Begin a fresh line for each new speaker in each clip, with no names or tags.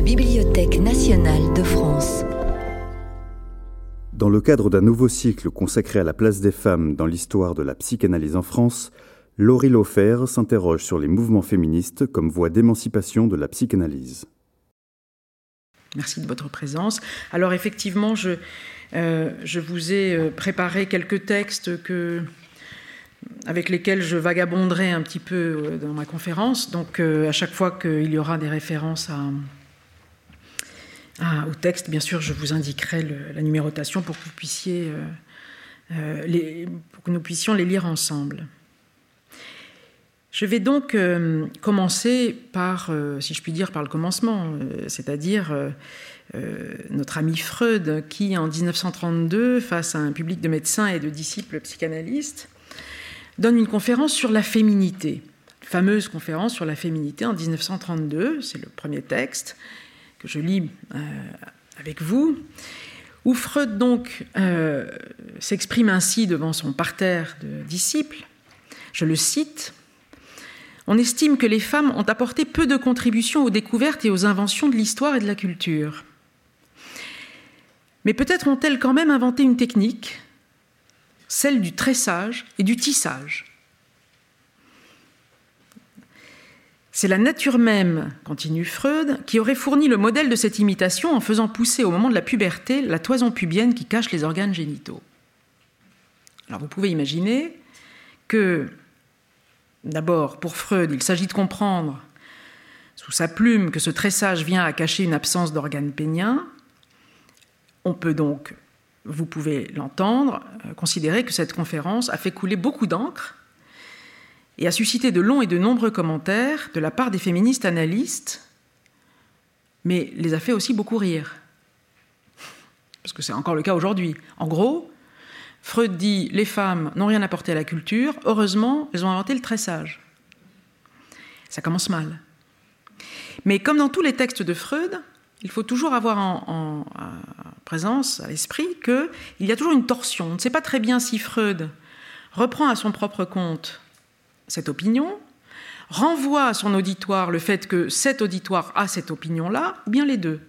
la Bibliothèque nationale de France.
Dans le cadre d'un nouveau cycle consacré à la place des femmes dans l'histoire de la psychanalyse en France, Laurie Laufer s'interroge sur les mouvements féministes comme voie d'émancipation de la psychanalyse.
Merci de votre présence. Alors effectivement, je, euh, je vous ai euh, préparé quelques textes que, avec lesquels je vagabonderai un petit peu euh, dans ma conférence. Donc à chaque fois qu'il y aura des références à, ah, au texte, bien sûr, je vous indiquerai la numérotation pour que, vous puissiez, euh, euh, que nous puissions les lire ensemble. Je vais donc euh, commencer par, si je puis dire, par le commencement, c'est-à-dire notre ami Freud, qui en 1932, face à un public de médecins et de disciples psychanalystes, donne une conférence sur la féminité, fameuse conférence sur la féminité en 1932, c'est le premier texte, que je lis euh, avec vous, où Freud donc euh, s'exprime ainsi devant son parterre de disciples. Je le cite. On estime que les femmes ont apporté peu de contributions aux découvertes et aux inventions de l'histoire et de la culture. Mais peut-être ont-elles quand même inventé une technique, celle du tressage et du tissage. C'est la nature même, continue Freud, qui aurait fourni le modèle de cette imitation en faisant pousser au moment de la puberté la toison pubienne qui cache les organes génitaux. Alors vous pouvez imaginer que, d'abord, pour Freud, il s'agit de comprendre sous sa plume que ce tressage vient à cacher une absence d'organes péniens. On peut donc, vous pouvez l'entendre, euh, considérer que cette conférence a fait couler beaucoup d'encre et a suscité de longs et de nombreux commentaires de la part des féministes analystes, mais les a fait aussi beaucoup rire. Parce que c'est encore le cas aujourd'hui. En gros, Freud dit les femmes n'ont rien apporté à la culture, heureusement, elles ont inventé le tressage. Ça commence mal. Mais comme dans tous les textes de Freud, il faut toujours avoir en, présence, à l'esprit, qu'il y a toujours une torsion. On ne sait pas très bien si Freud reprend à son propre compte cette opinion, renvoie à son auditoire le fait que cet auditoire a cette opinion-là, ou bien les deux.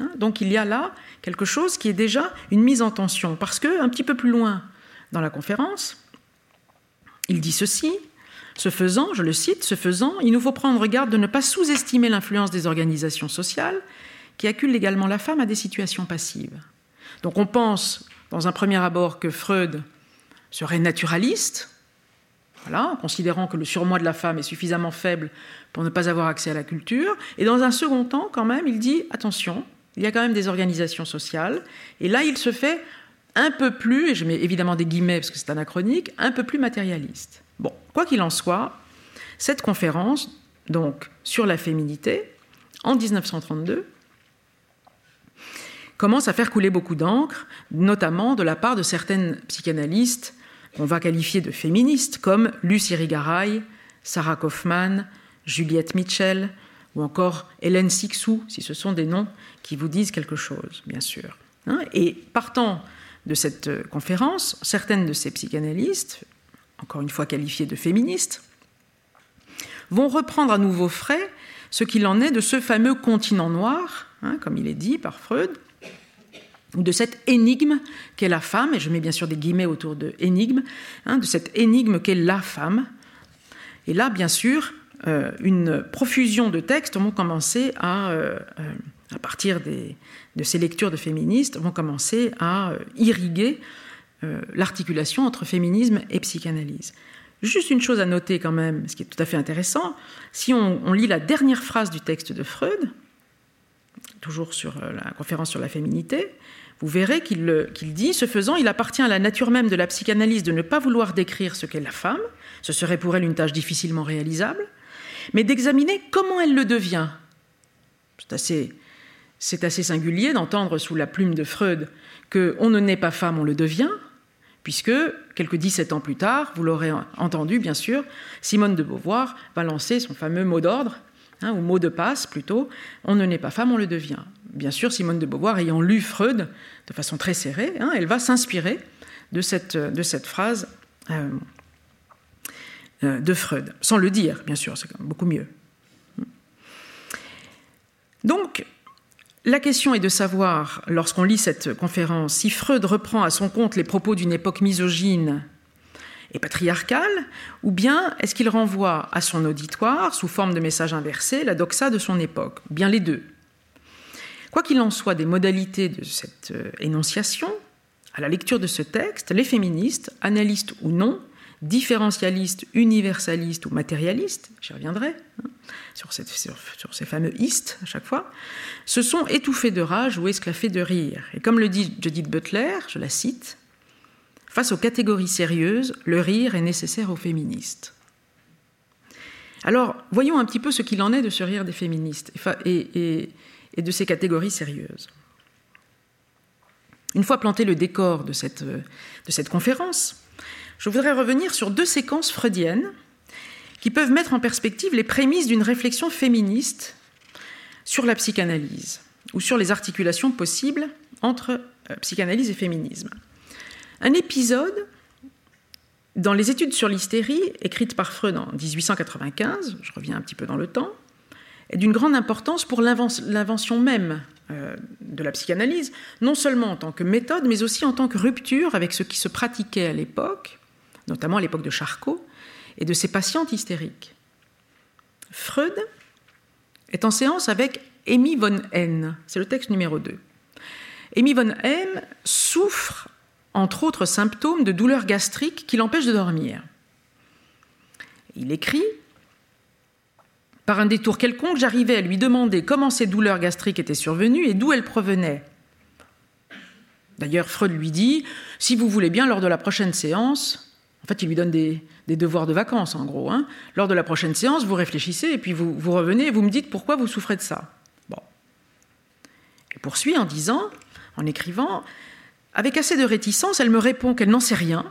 Hein, donc il y a là quelque chose qui est déjà une mise en tension, parce que un petit peu plus loin dans la conférence, il dit ceci ce faisant, je le cite, ce faisant, il nous faut prendre garde de ne pas sous-estimer l'influence des organisations sociales qui acculent également la femme à des situations passives. Donc on pense, dans un premier abord, que Freud serait naturaliste, en considérant que le surmoi de la femme est suffisamment faible pour ne pas avoir accès à la culture. Et dans un second temps, quand même, il dit attention, il y a quand même des organisations sociales. Et là, il se fait un peu plus, et je mets évidemment des guillemets parce que c'est anachronique, un peu plus matérialiste. Bon, quoi qu'il en soit, cette conférence, donc sur la féminité, en 1932, commence à faire couler beaucoup d'encre, notamment de la part de certaines psychanalystes qu'on va qualifier de féministes, comme Lucie Rigaray, Sarah Kaufman, Juliette Mitchell ou encore Hélène Sixou, si ce sont des noms qui vous disent quelque chose, bien sûr. Hein, et partant de cette conférence, certaines de ces psychanalystes, encore une fois qualifiées de féministes, vont reprendre à nouveau frais ce qu'il en est de ce fameux continent noir, hein, comme il est dit par Freud, de cette énigme qu'est la femme, et je mets bien sûr des guillemets autour de énigme, hein, de cette énigme qu'est la femme. Et là, bien sûr, euh, une profusion de textes vont commencer à, euh, euh, à partir de ces lectures de féministes, vont commencer à irriguer l'articulation entre féminisme et psychanalyse. Juste une chose à noter quand même, ce qui est tout à fait intéressant, si on lit la dernière phrase du texte de Freud, toujours sur la conférence sur la féminité, vous verrez qu'il dit, ce faisant, il appartient à la nature même de la psychanalyse de ne pas vouloir décrire ce qu'est la femme, ce serait pour elle une tâche difficilement réalisable, mais d'examiner comment elle le devient. C'est assez, singulier d'entendre sous la plume de Freud que on ne naît pas femme, on le devient, puisque quelques 17 ans plus tard, vous l'aurez entendu bien sûr, Simone de Beauvoir va lancer son fameux mot d'ordre, hein, ou mot de passe plutôt, on ne naît pas femme, on le devient bien sûr, Simone de Beauvoir, ayant lu Freud de façon très serrée, hein, elle va s'inspirer de cette, phrase euh, euh, de Freud, sans le dire, bien sûr, c'est beaucoup mieux. Donc, la question est de savoir, lorsqu'on lit cette conférence, si Freud reprend à son compte les propos d'une époque misogyne et patriarcale, ou bien est-ce qu'il renvoie à son auditoire, sous forme de message inversé, la doxa de son époque, bien les deux? Quoi qu'il en soit des modalités de cette euh, énonciation, à la lecture de ce texte, les féministes, analystes ou non, différentialistes, universalistes ou matérialistes, j'y reviendrai, hein, sur, ces fameux istes à chaque fois, se sont étouffés de rage ou esclaffés de rire. Et comme le dit Judith Butler, je la cite, Face aux catégories sérieuses, le rire est nécessaire aux féministes. Alors, voyons un petit peu ce qu'il en est de ce rire des féministes et, de ces catégories sérieuses. Une fois planté le décor de cette, de cette conférence, je voudrais revenir sur deux séquences freudiennes qui peuvent mettre en perspective les prémices d'une réflexion féministe sur la psychanalyse ou sur les articulations possibles entre euh, psychanalyse et féminisme. Un épisode dans les études sur l'hystérie, écrites par Freud en 1895, je reviens un petit peu dans le temps, est d'une grande importance pour l'invention même euh, de la psychanalyse, non seulement en tant que méthode, mais aussi en tant que rupture avec ce qui se pratiquait à l'époque, notamment à l'époque de Charcot, et de ses patientes hystériques. Freud est en séance avec Amy von N. C'est le texte numéro 2. Amy von N souffre, entre autres symptômes, de douleurs gastriques qui l'empêchent de dormir. Il écrit Par un détour quelconque, j'arrivais à lui demander comment ces douleurs gastriques étaient survenues et d'où elles provenaient. D'ailleurs, Freud lui dit Si vous voulez bien, lors de la prochaine séance, en fait, il lui donne des, devoirs de vacances, en gros. Hein. Lors de la prochaine séance, vous réfléchissez et puis vous, vous revenez et vous me dites pourquoi vous souffrez de ça. Bon. Il poursuit en disant, en écrivant, avec assez de réticence, elle me répond qu'elle n'en sait rien.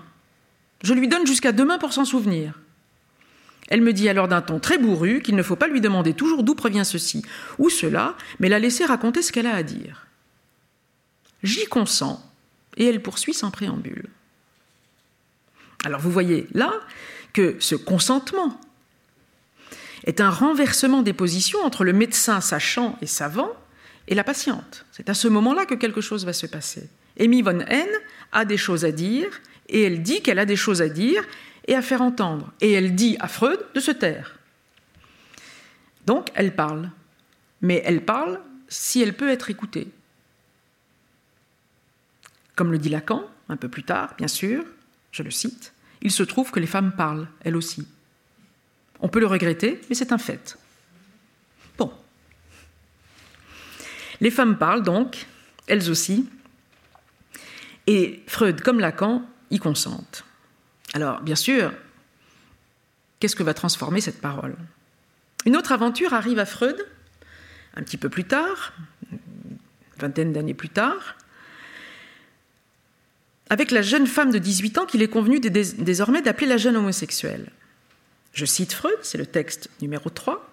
Je lui donne jusqu'à demain pour s'en souvenir. Elle me dit alors d'un ton très bourru qu'il ne faut pas lui demander toujours d'où provient ceci ou cela, mais la laisser raconter ce qu'elle a à dire. J'y consens, et elle poursuit sans préambule. Alors vous voyez là que ce consentement est un renversement des positions entre le médecin sachant et savant et la patiente. C'est à ce moment-là que quelque chose va se passer. Amy von N a des choses à dire et elle dit qu'elle a des choses à dire et à faire entendre. Et elle dit à Freud de se taire. Donc elle parle. Mais elle parle si elle peut être écoutée. Comme le dit Lacan, un peu plus tard, bien sûr, je le cite, il se trouve que les femmes parlent, elles aussi. On peut le regretter, mais c'est un fait. Bon. Les femmes parlent donc, elles aussi, et Freud comme Lacan y consentent. Alors, bien sûr, qu'est-ce que va transformer cette parole? Une autre aventure arrive à Freud, un petit peu plus tard, une vingtaine d'années plus tard, avec la jeune femme de 18 ans qu'il est convenu désormais d'appeler la jeune homosexuelle. Je cite Freud, c'est le texte numéro 3.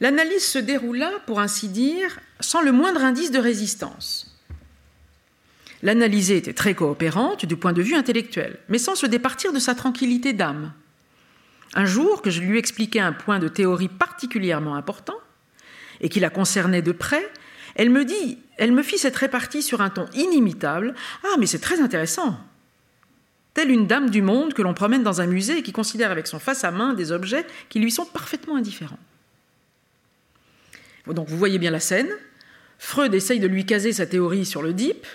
L'analyse se déroula, pour ainsi dire, sans le moindre indice de résistance. L'analysée était très coopérante du point de vue intellectuel, mais sans se départir de sa tranquillité d'âme. Un jour que je lui expliquais un point de théorie particulièrement important, et qui la concernait de près, elle me dit, elle me fit cette répartie sur un ton inimitable. Ah, mais c'est très intéressant. Telle une dame du monde que l'on promène dans un musée et qui considère avec son face à main des objets qui lui sont parfaitement indifférents. Donc vous voyez bien la scène. Freud essaye de lui caser sa théorie sur le DIP.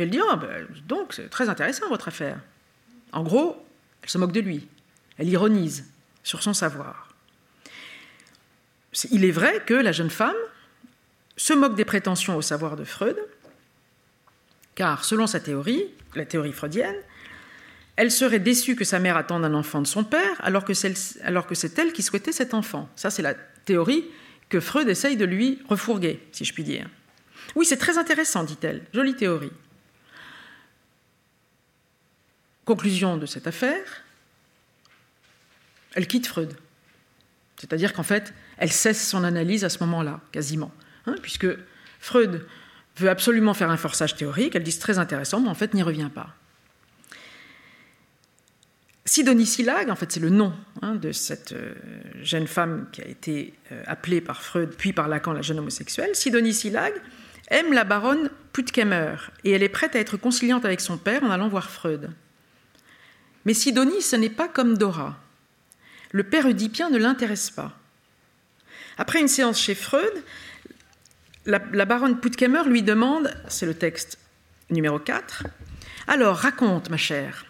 Elle dit Ah, ben, donc c'est très intéressant votre affaire. En gros, elle se moque de lui. Elle ironise sur son savoir. Il est vrai que la jeune femme se moque des prétentions au savoir de Freud, car selon sa théorie, la théorie freudienne, elle serait déçue que sa mère attende un enfant de son père alors que c'est elle qui souhaitait cet enfant. Ça, c'est la théorie que Freud essaye de lui refourguer, si je puis dire. Oui, c'est très intéressant, dit-elle. Jolie théorie. Conclusion de cette affaire, elle quitte Freud. C'est-à-dire qu'en fait, elle cesse son analyse à ce moment-là, quasiment. Hein, puisque Freud veut absolument faire un forçage théorique, elle dit très intéressant, mais en fait n'y revient pas. Sidonie Silag, en fait c'est le nom hein, de cette euh, jeune femme qui a été euh, appelée par Freud puis par Lacan la jeune homosexuelle, Sidonie Silag, aime la baronne Puttkamer et elle est prête à être conciliante avec son père en allant voir Freud. Mais Sidonie, ce n'est pas comme Dora. Le père oedipien ne l'intéresse pas. Après une séance chez Freud, la, baronne Puttkamer lui demande, c'est le texte numéro 4, Alors, raconte, ma chère.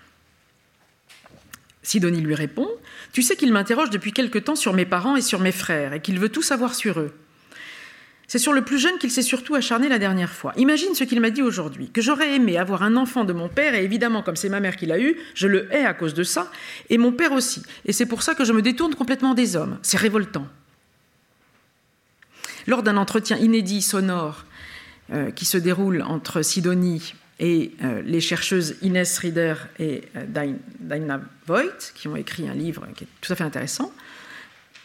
Sidonie lui répond Tu sais qu'il m'interroge depuis quelque temps sur mes parents et sur mes frères, et qu'il veut tout savoir sur eux. C'est sur le plus jeune qu'il s'est surtout acharné la dernière fois. Imagine ce qu'il m'a dit aujourd'hui, que j'aurais aimé avoir un enfant de mon père, et évidemment, comme c'est ma mère qui l'a eu, je le hais à cause de ça, et mon père aussi. Et c'est pour ça que je me détourne complètement des hommes. C'est révoltant. Lors d'un entretien inédit sonore euh, qui se déroule entre Sidonie et euh, les chercheuses Inès Rieder et euh, Voigt, qui ont écrit un livre qui est tout à fait intéressant,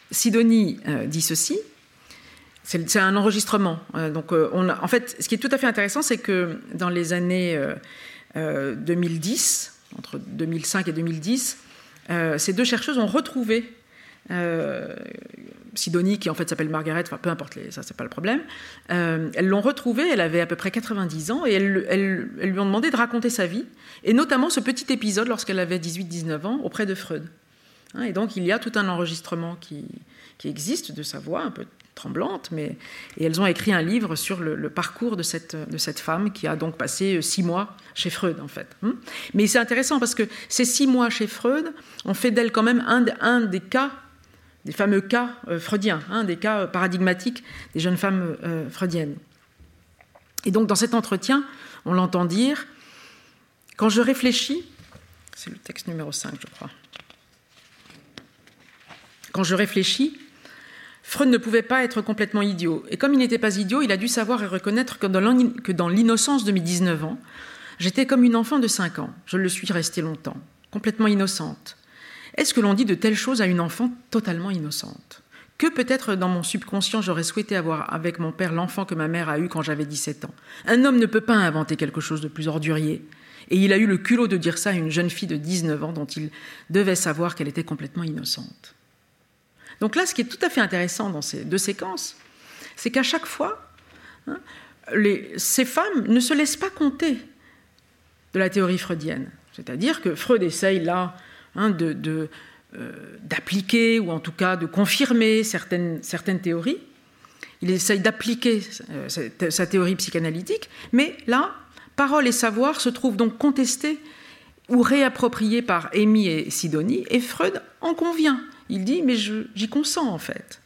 Sidonie dit ceci. C'est un enregistrement. donc, on en fait, ce qui est tout à fait intéressant, c'est que dans les années 2010, entre 2005 et 2010, ces deux chercheuses ont retrouvé Sidonie, qui en fait s'appelle Margaret, peu importe, ça c'est pas le problème. Euh, elles l'ont retrouvée, elle avait à peu près 90 ans, et elles, lui ont demandé de raconter sa vie, et notamment ce petit épisode lorsqu'elle avait 18-19 ans auprès de Freud. Hein, et donc il y a tout un enregistrement qui, existe de sa voix, un peu tremblante, mais et elles ont écrit un livre sur le, parcours de cette, de cette femme qui a donc passé six mois chez Freud en fait. Hein. Mais c'est intéressant parce que ces six mois chez Freud ont fait d'elle quand même un, un des cas des fameux cas euh, freudiens, hein, des cas euh, paradigmatiques des jeunes femmes euh, freudiennes. Et donc dans cet entretien, on l'entend dire, quand je réfléchis, c'est le texte numéro 5 je crois, quand je réfléchis, Freud ne pouvait pas être complètement idiot. Et comme il n'était pas idiot, il a dû savoir et reconnaître que dans l'innocence de mes 19 ans, j'étais comme une enfant de 5 ans. Je le suis restée longtemps, complètement innocente. Est-ce que l'on dit de telles choses à une enfant totalement innocente? Que peut-être dans mon subconscient j'aurais souhaité avoir avec mon père l'enfant que ma mère a eu quand j'avais 17 ans? Un homme ne peut pas inventer quelque chose de plus ordurier. Et il a eu le culot de dire ça à une jeune fille de 19 ans dont il devait savoir qu'elle était complètement innocente. Donc là, ce qui est tout à fait intéressant dans ces deux séquences, c'est qu'à chaque fois, hein, ces femmes ne se laissent pas compter de la théorie freudienne. C'est-à-dire que Freud essaye là Hein, euh, d'appliquer ou en tout cas de confirmer certaines, certaines théories. Il essaye d'appliquer euh, sa théorie psychanalytique, mais là, parole et savoir se trouvent donc contestés ou réappropriés par Amy et Sidonie, et Freud en convient. Il dit, mais j'y consens en fait.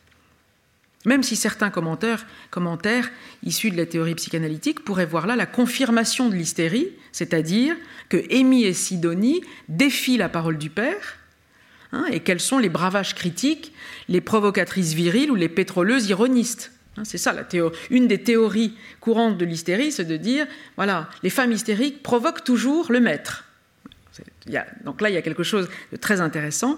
Même si certains commentaires, commentaires issus de la théorie psychanalytique pourraient voir là la confirmation de l'hystérie, c'est-à-dire que Amy et Sidonie défient la parole du père, hein, et quels sont les bravages critiques, les provocatrices viriles ou les pétroleuses ironistes. Hein, c'est ça la théorie. Une des théories courantes de l'hystérie, c'est de dire voilà, les femmes hystériques provoquent toujours le maître. donc là, il y a quelque chose de très intéressant.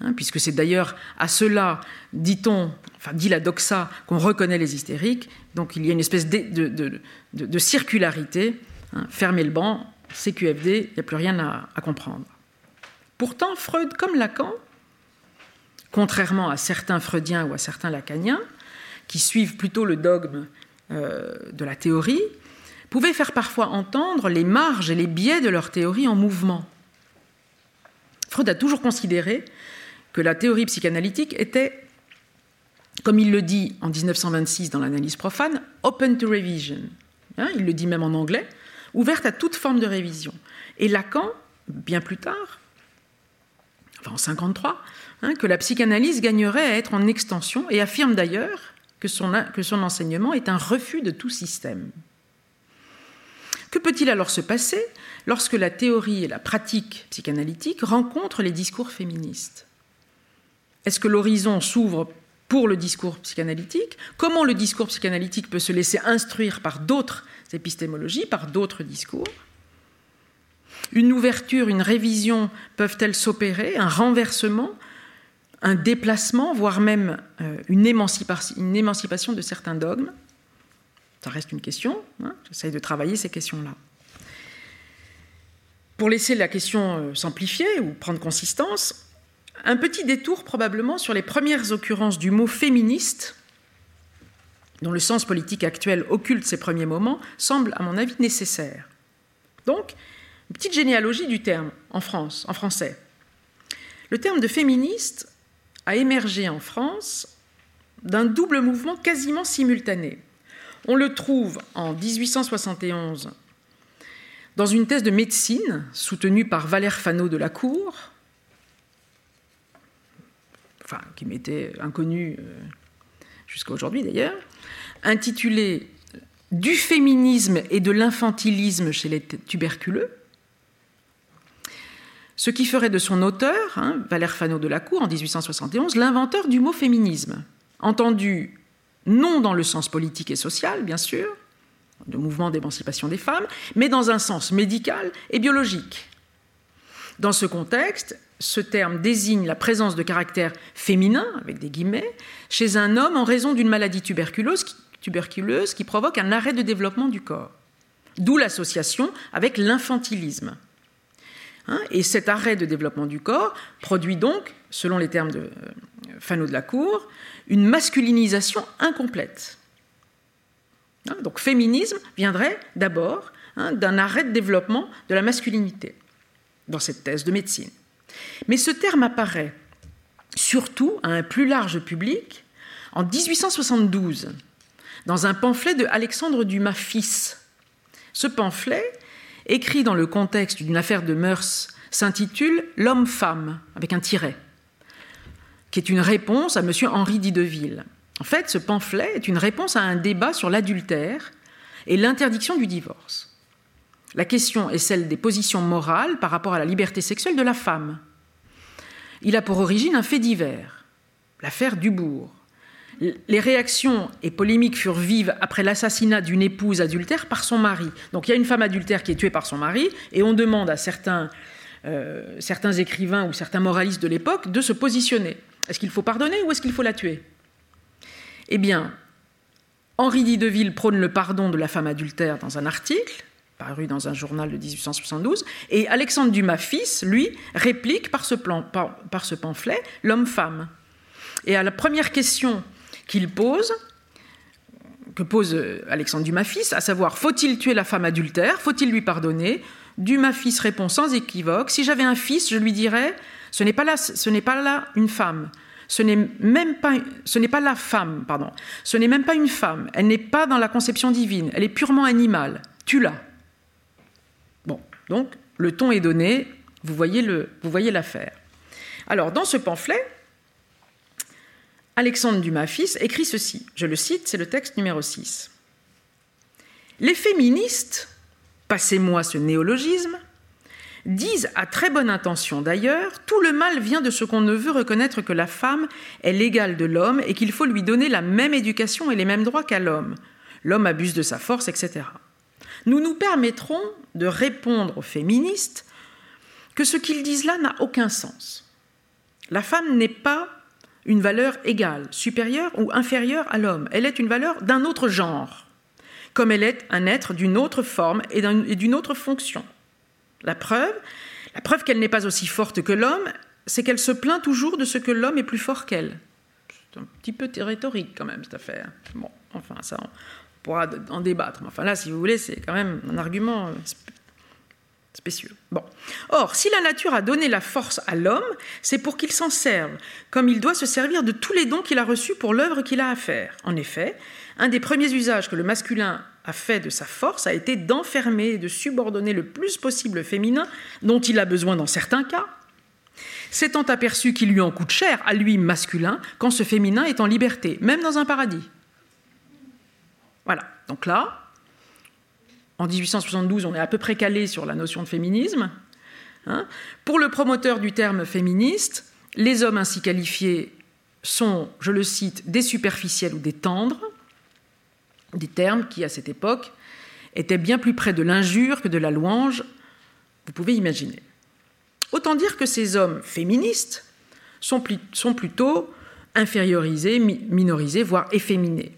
Hein, puisque c'est d'ailleurs à cela, dit-on, enfin dit la doxa, qu'on reconnaît les hystériques. Donc il y a une espèce de, circularité. Hein, fermez le banc, CQFD, il n'y a plus rien à, comprendre. Pourtant, Freud, comme Lacan, contrairement à certains freudiens ou à certains lacaniens, qui suivent plutôt le dogme euh, de la théorie, pouvait faire parfois entendre les marges et les biais de leur théorie en mouvement. Freud a toujours considéré que la théorie psychanalytique était, comme il le dit en 1926 dans l'analyse profane, open to revision. Hein, il le dit même en anglais, ouverte à toute forme de révision. Et Lacan, bien plus tard, en 53, hein, que la psychanalyse gagnerait à être en extension et affirme d'ailleurs que son enseignement est un refus de tout système. Que peut-il alors se passer lorsque la théorie et la pratique psychanalytique rencontrent les discours féministes? Est-ce que l'horizon s'ouvre pour le discours psychanalytique? Comment le discours psychanalytique peut se laisser instruire par d'autres épistémologies, par d'autres discours? Une ouverture, une révision peuvent-elles s'opérer? Un renversement? Un déplacement, voire même euh, une, émancipation, de certains dogmes? Ça reste une question. Hein. J'essaye de travailler ces questions-là. Pour laisser la question euh, s'amplifier ou prendre consistance, un petit détour probablement sur les premières occurrences du mot féministe dont le sens politique actuel occulte ces premiers moments, semble, à mon avis, nécessaire. Donc, une petite généalogie du terme en France, en français. Le terme de féministe a émergé en France d'un double mouvement quasiment simultané. On le trouve en 1871 dans une thèse de médecine soutenue par Valère Fano de la Cour, enfin, qui m'était inconnu euh, jusqu'à aujourd'hui d'ailleurs, intitulée Du féminisme et de l'infantilisme chez les tuberculeux, ce qui ferait de son auteur, hein, Valère Fano de la Cour, en 1871, l'inventeur du mot féminisme, entendu non dans le sens politique et social, bien sûr, de mouvement d'émancipation des femmes, mais dans un sens médical et biologique. Dans ce contexte, ce terme désigne la présence de caractère féminin, avec des guillemets, chez un homme en raison d'une maladie tuberculeuse, tuberculeuse qui provoque un arrêt de développement du corps. D'où l'association avec l'infantilisme. Hein, et cet arrêt de développement du corps produit donc, selon les termes de euh, Fano de la Cour, une masculinisation incomplète. Hein, donc féminisme viendrait d'abord hein, d'un arrêt de développement de la masculinité dans cette thèse de médecine. Mais ce terme apparaît surtout à un plus large public en 1872 dans un pamphlet de Alexandre Dumas fils. Ce pamphlet écrit dans le contexte d'une affaire de mœurs, s'intitule L'homme-femme, avec un tiret, qui est une réponse à M. Henri d'Ideville. En fait, ce pamphlet est une réponse à un débat sur l'adultère et l'interdiction du divorce. La question est celle des positions morales par rapport à la liberté sexuelle de la femme. Il a pour origine un fait divers, l'affaire Dubourg. Les réactions et polémiques furent vives après l'assassinat d'une épouse adultère par son mari. Donc il y a une femme adultère qui est tuée par son mari, et on demande à certains, euh, écrivains ou certains moralistes de l'époque de se positionner. Est-ce qu'il faut pardonner ou est-ce qu'il faut la tuer? Eh bien, Henri d'Ideville prône le pardon de la femme adultère dans un article paru dans un journal de 1872, et Alexandre Dumas fils, lui, réplique par ce, par ce pamphlet l'homme-femme. Et à la première question qu'il pose, que pose euh, Alexandre Dumas fils, à savoir faut-il tuer la femme adultère, faut-il lui pardonner? Dumas fils répond sans équivoque si j'avais un fils, je lui dirais ce n'est pas là, ce n'est pas là une femme. Ce n'est même pas, ce n'est pas la femme, pardon. Ce n'est même pas une femme. Elle n'est pas dans la conception divine. Elle est purement animale. Tu-la. Bon, donc le ton est donné. Vous voyez l'affaire. Alors dans ce pamphlet, Alexandre Dumas fils écrit ceci, je le cite, c'est le texte numéro 6. Les féministes, passez-moi ce néologisme, disent à très bonne intention d'ailleurs, tout le mal vient de ce qu'on ne veut reconnaître que la femme est l'égale de l'homme et qu'il faut lui donner la même éducation et les mêmes droits qu'à l'homme. L'homme abuse de sa force, etc. Nous nous permettrons de répondre aux féministes que ce qu'ils disent là n'a aucun sens. La femme n'est pas une valeur égale, supérieure ou inférieure à l'homme. Elle est une valeur d'un autre genre, comme elle est un être d'une autre forme et d'une autre fonction. La preuve, la preuve qu'elle n'est pas aussi forte que l'homme, c'est qu'elle se plaint toujours de ce que l'homme est plus fort qu'elle. C'est un petit peu rhétorique quand même cette affaire. Bon, enfin ça, pourra en débattre. Enfin là, si vous voulez, c'est quand même un argument euh, spécieux. Bon. Or, si la nature a donné la force à l'homme, c'est pour qu'il s'en serve, comme il doit se servir de tous les dons qu'il a reçus pour l'œuvre qu'il a à faire. En effet, un des premiers usages que le masculin a fait de sa force a été d'enfermer et de subordonner le plus possible le féminin, dont il a besoin dans certains cas, s'étant aperçu qu'il lui en coûte cher, à lui masculin, quand ce féminin est en liberté, même dans un paradis. Voilà. Donc là, en 1872, on est à peu près calé sur la notion de féminisme. Hein. Pour le promoteur du terme féministe, les hommes ainsi qualifiés sont, je le cite, des superficiels ou des tendres, des termes qui, à cette époque, étaient bien plus près de l'injure que de la louange, vous pouvez imaginer. Autant dire que ces hommes féministes sont, sont plutôt infériorisés, minorisés, voire efféminés.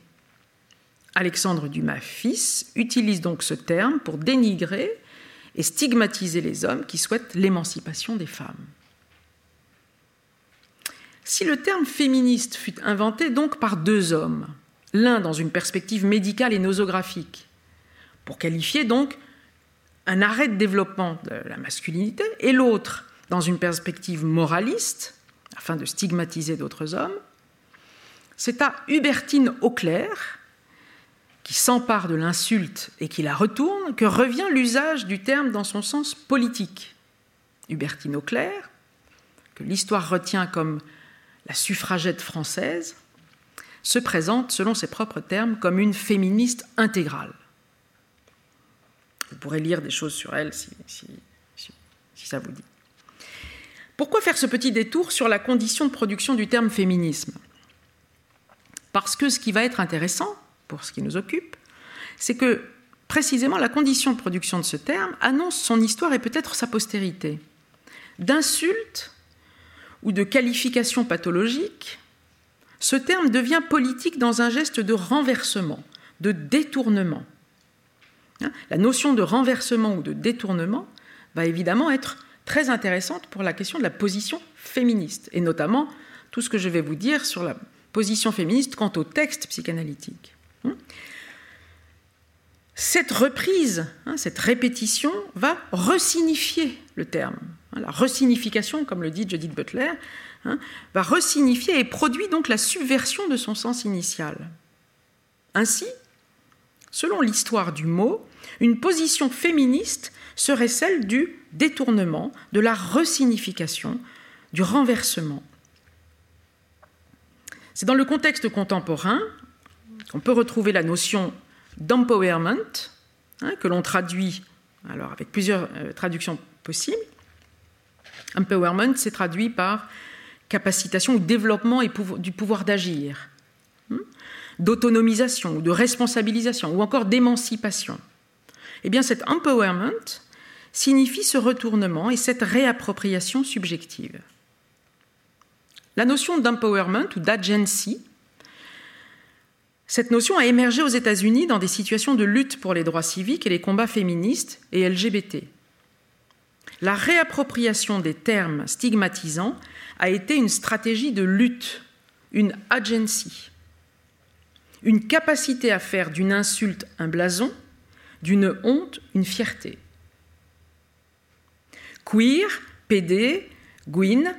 Alexandre Dumas fils utilise donc ce terme pour dénigrer et stigmatiser les hommes qui souhaitent l'émancipation des femmes. Si le terme féministe fut inventé donc par deux hommes, l'un dans une perspective médicale et nosographique, pour qualifier donc un arrêt de développement de la masculinité, et l'autre dans une perspective moraliste, afin de stigmatiser d'autres hommes, c'est à Hubertine Auclair, qui s'empare de l'insulte et qui la retourne, que revient l'usage du terme dans son sens politique. Hubertine Auclair, que l'histoire retient comme la suffragette française, se présente, selon ses propres termes, comme une féministe intégrale. Vous pourrez lire des choses sur elle si, si ça vous dit. Pourquoi faire ce petit détour sur la condition de production du terme féminisme? Parce que ce qui va être intéressant, pour ce qui nous occupe, c'est que précisément la condition de production de ce terme annonce son histoire et peut-être sa postérité. D'insultes ou de qualifications pathologiques, ce terme devient politique dans un geste de renversement, de détournement. Hein, la notion de renversement ou de détournement va évidemment être très intéressante pour la question de la position féministe, et notamment tout ce que je vais vous dire sur la position féministe quant au texte psychanalytique. Hein. Cette reprise, hein, cette répétition va resignifier le terme. La resignification, comme le dit Judith Butler, va resignifier et produit donc la subversion de son sens initial. Ainsi, selon l'histoire du mot, une position féministe serait celle du détournement, de la resignification, du renversement. C'est dans le contexte contemporain qu'on peut retrouver la notion d'empowerment, hein, que l'on traduit alors avec plusieurs euh, traductions possibles. Empowerment, c'est traduit par capacitation ou développement du pouvoir d'agir, hein, d'autonomisation ou de responsabilisation ou encore d'émancipation. Eh bien, cet empowerment signifie ce retournement et cette réappropriation subjective. La notion d'empowerment ou d'agency, cette notion a émergé aux États-Unis dans des situations de lutte pour les droits civiques et les combats féministes et LGBT. La réappropriation des termes stigmatisants a été une stratégie de lutte, une agency, une capacité à faire d'une insulte un blason, d'une honte une fierté. Queer, PD, Gwyn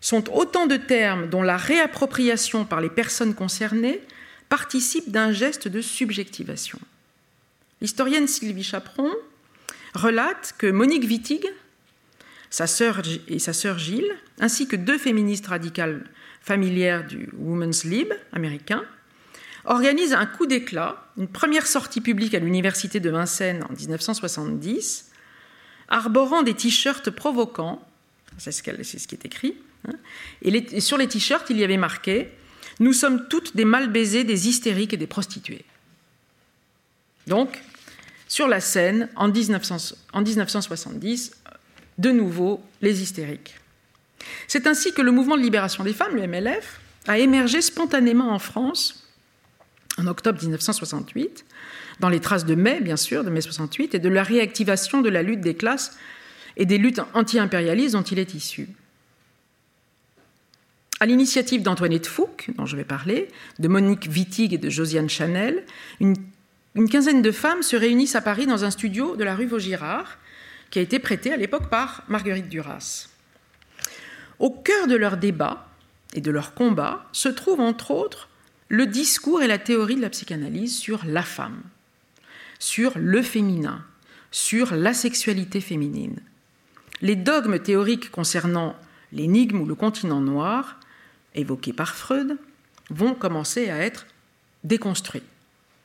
sont autant de termes dont la réappropriation par les personnes concernées participe d'un geste de subjectivation. L'historienne Sylvie Chaperon relate que Monique Wittig, sa sœur et sa sœur Gilles, ainsi que deux féministes radicales familières du Women's Lib américain, organisent un coup d'éclat, une première sortie publique à l'université de Vincennes en 1970, arborant des t-shirts provoquants, c'est ce, qui est écrit, hein. et, sur les t-shirts, il y avait marqué Nous sommes toutes des mal baisées, des hystériques et des prostituées. Donc, sur la scène, en, 1970, de nouveau, les hystériques. C'est ainsi que le mouvement de libération des femmes, le MLF, a émergé spontanément en France en octobre 1968, dans les traces de mai, bien sûr, de mai 68, et de la réactivation de la lutte des classes et des luttes anti-impérialistes dont il est issu. À l'initiative d'Antoinette Fouque, dont je vais parler, de Monique Wittig et de Josiane Chanel, une, quinzaine de femmes se réunissent à Paris dans un studio de la rue Vaugirard, qui a été prêté à l'époque par Marguerite Duras. Au cœur de leur débat et de leur combat se trouve entre autres le discours et la théorie de la psychanalyse sur la femme, sur le féminin, sur la sexualité féminine. Les dogmes théoriques concernant l'énigme ou le continent noir, évoqués par Freud, vont commencer à être déconstruits.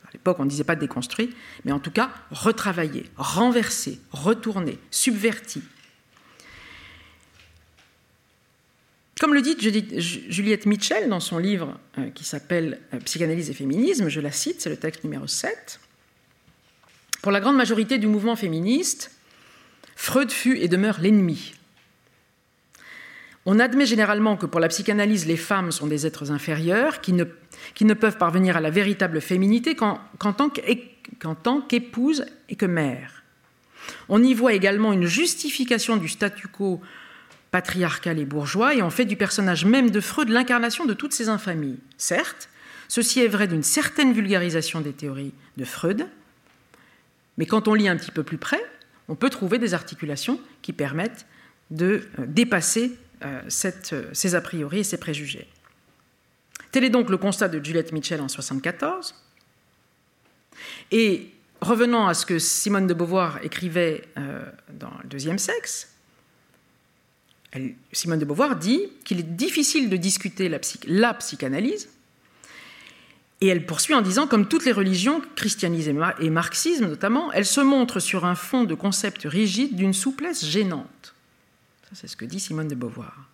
À l'époque, on ne disait pas déconstruits, mais en tout cas retravaillés, renversés, retournés, subvertis, Comme le dit Juliette Mitchell dans son livre euh, qui s'appelle euh, Psychanalyse et féminisme, je la cite, c'est le texte numéro 7, pour la grande majorité du mouvement féministe, Freud fut et demeure l'ennemi. On admet généralement que pour la psychanalyse, les femmes sont des êtres inférieurs qui ne, peuvent parvenir à la véritable féminité qu'en tant qu'épouse et que mère. On y voit également une justification du statu quo patriarcal et bourgeois et en fait du personnage même de Freud l'incarnation de toutes ces infamies. Certes, ceci est vrai d'une certaine vulgarisation des théories de Freud, mais quand on lit un petit peu plus près, on peut trouver des articulations qui permettent de euh, dépasser euh, euh, ces a priori et ces préjugés. Tel est donc le constat de Juliette Mitchell en 1974. Et revenant à ce que Simone de Beauvoir écrivait dans Le deuxième sexe, Simone de Beauvoir dit qu'il est difficile de discuter la, psychanalyse, et elle poursuit en disant, comme toutes les religions, christianisme et marxisme notamment, elle se montre sur un fond de concepts rigides d'une souplesse gênante. C'est ce que dit Simone de Beauvoir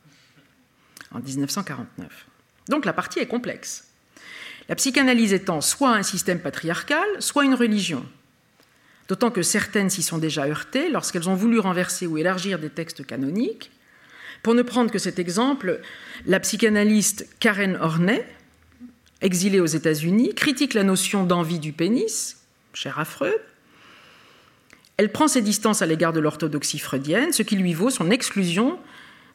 en 1949. Donc la partie est complexe. La psychanalyse étant soit un système patriarcal, soit une religion. D'autant que certaines s'y sont déjà heurtées lorsqu'elles ont voulu renverser ou élargir des textes canoniques, pour ne prendre que cet exemple, la psychanalyste Karen Horney, exilée aux États-Unis, critique la notion d'envie du pénis, cher à. Elle prend ses distances à l'égard de l'orthodoxie freudienne, ce qui lui vaut son exclusion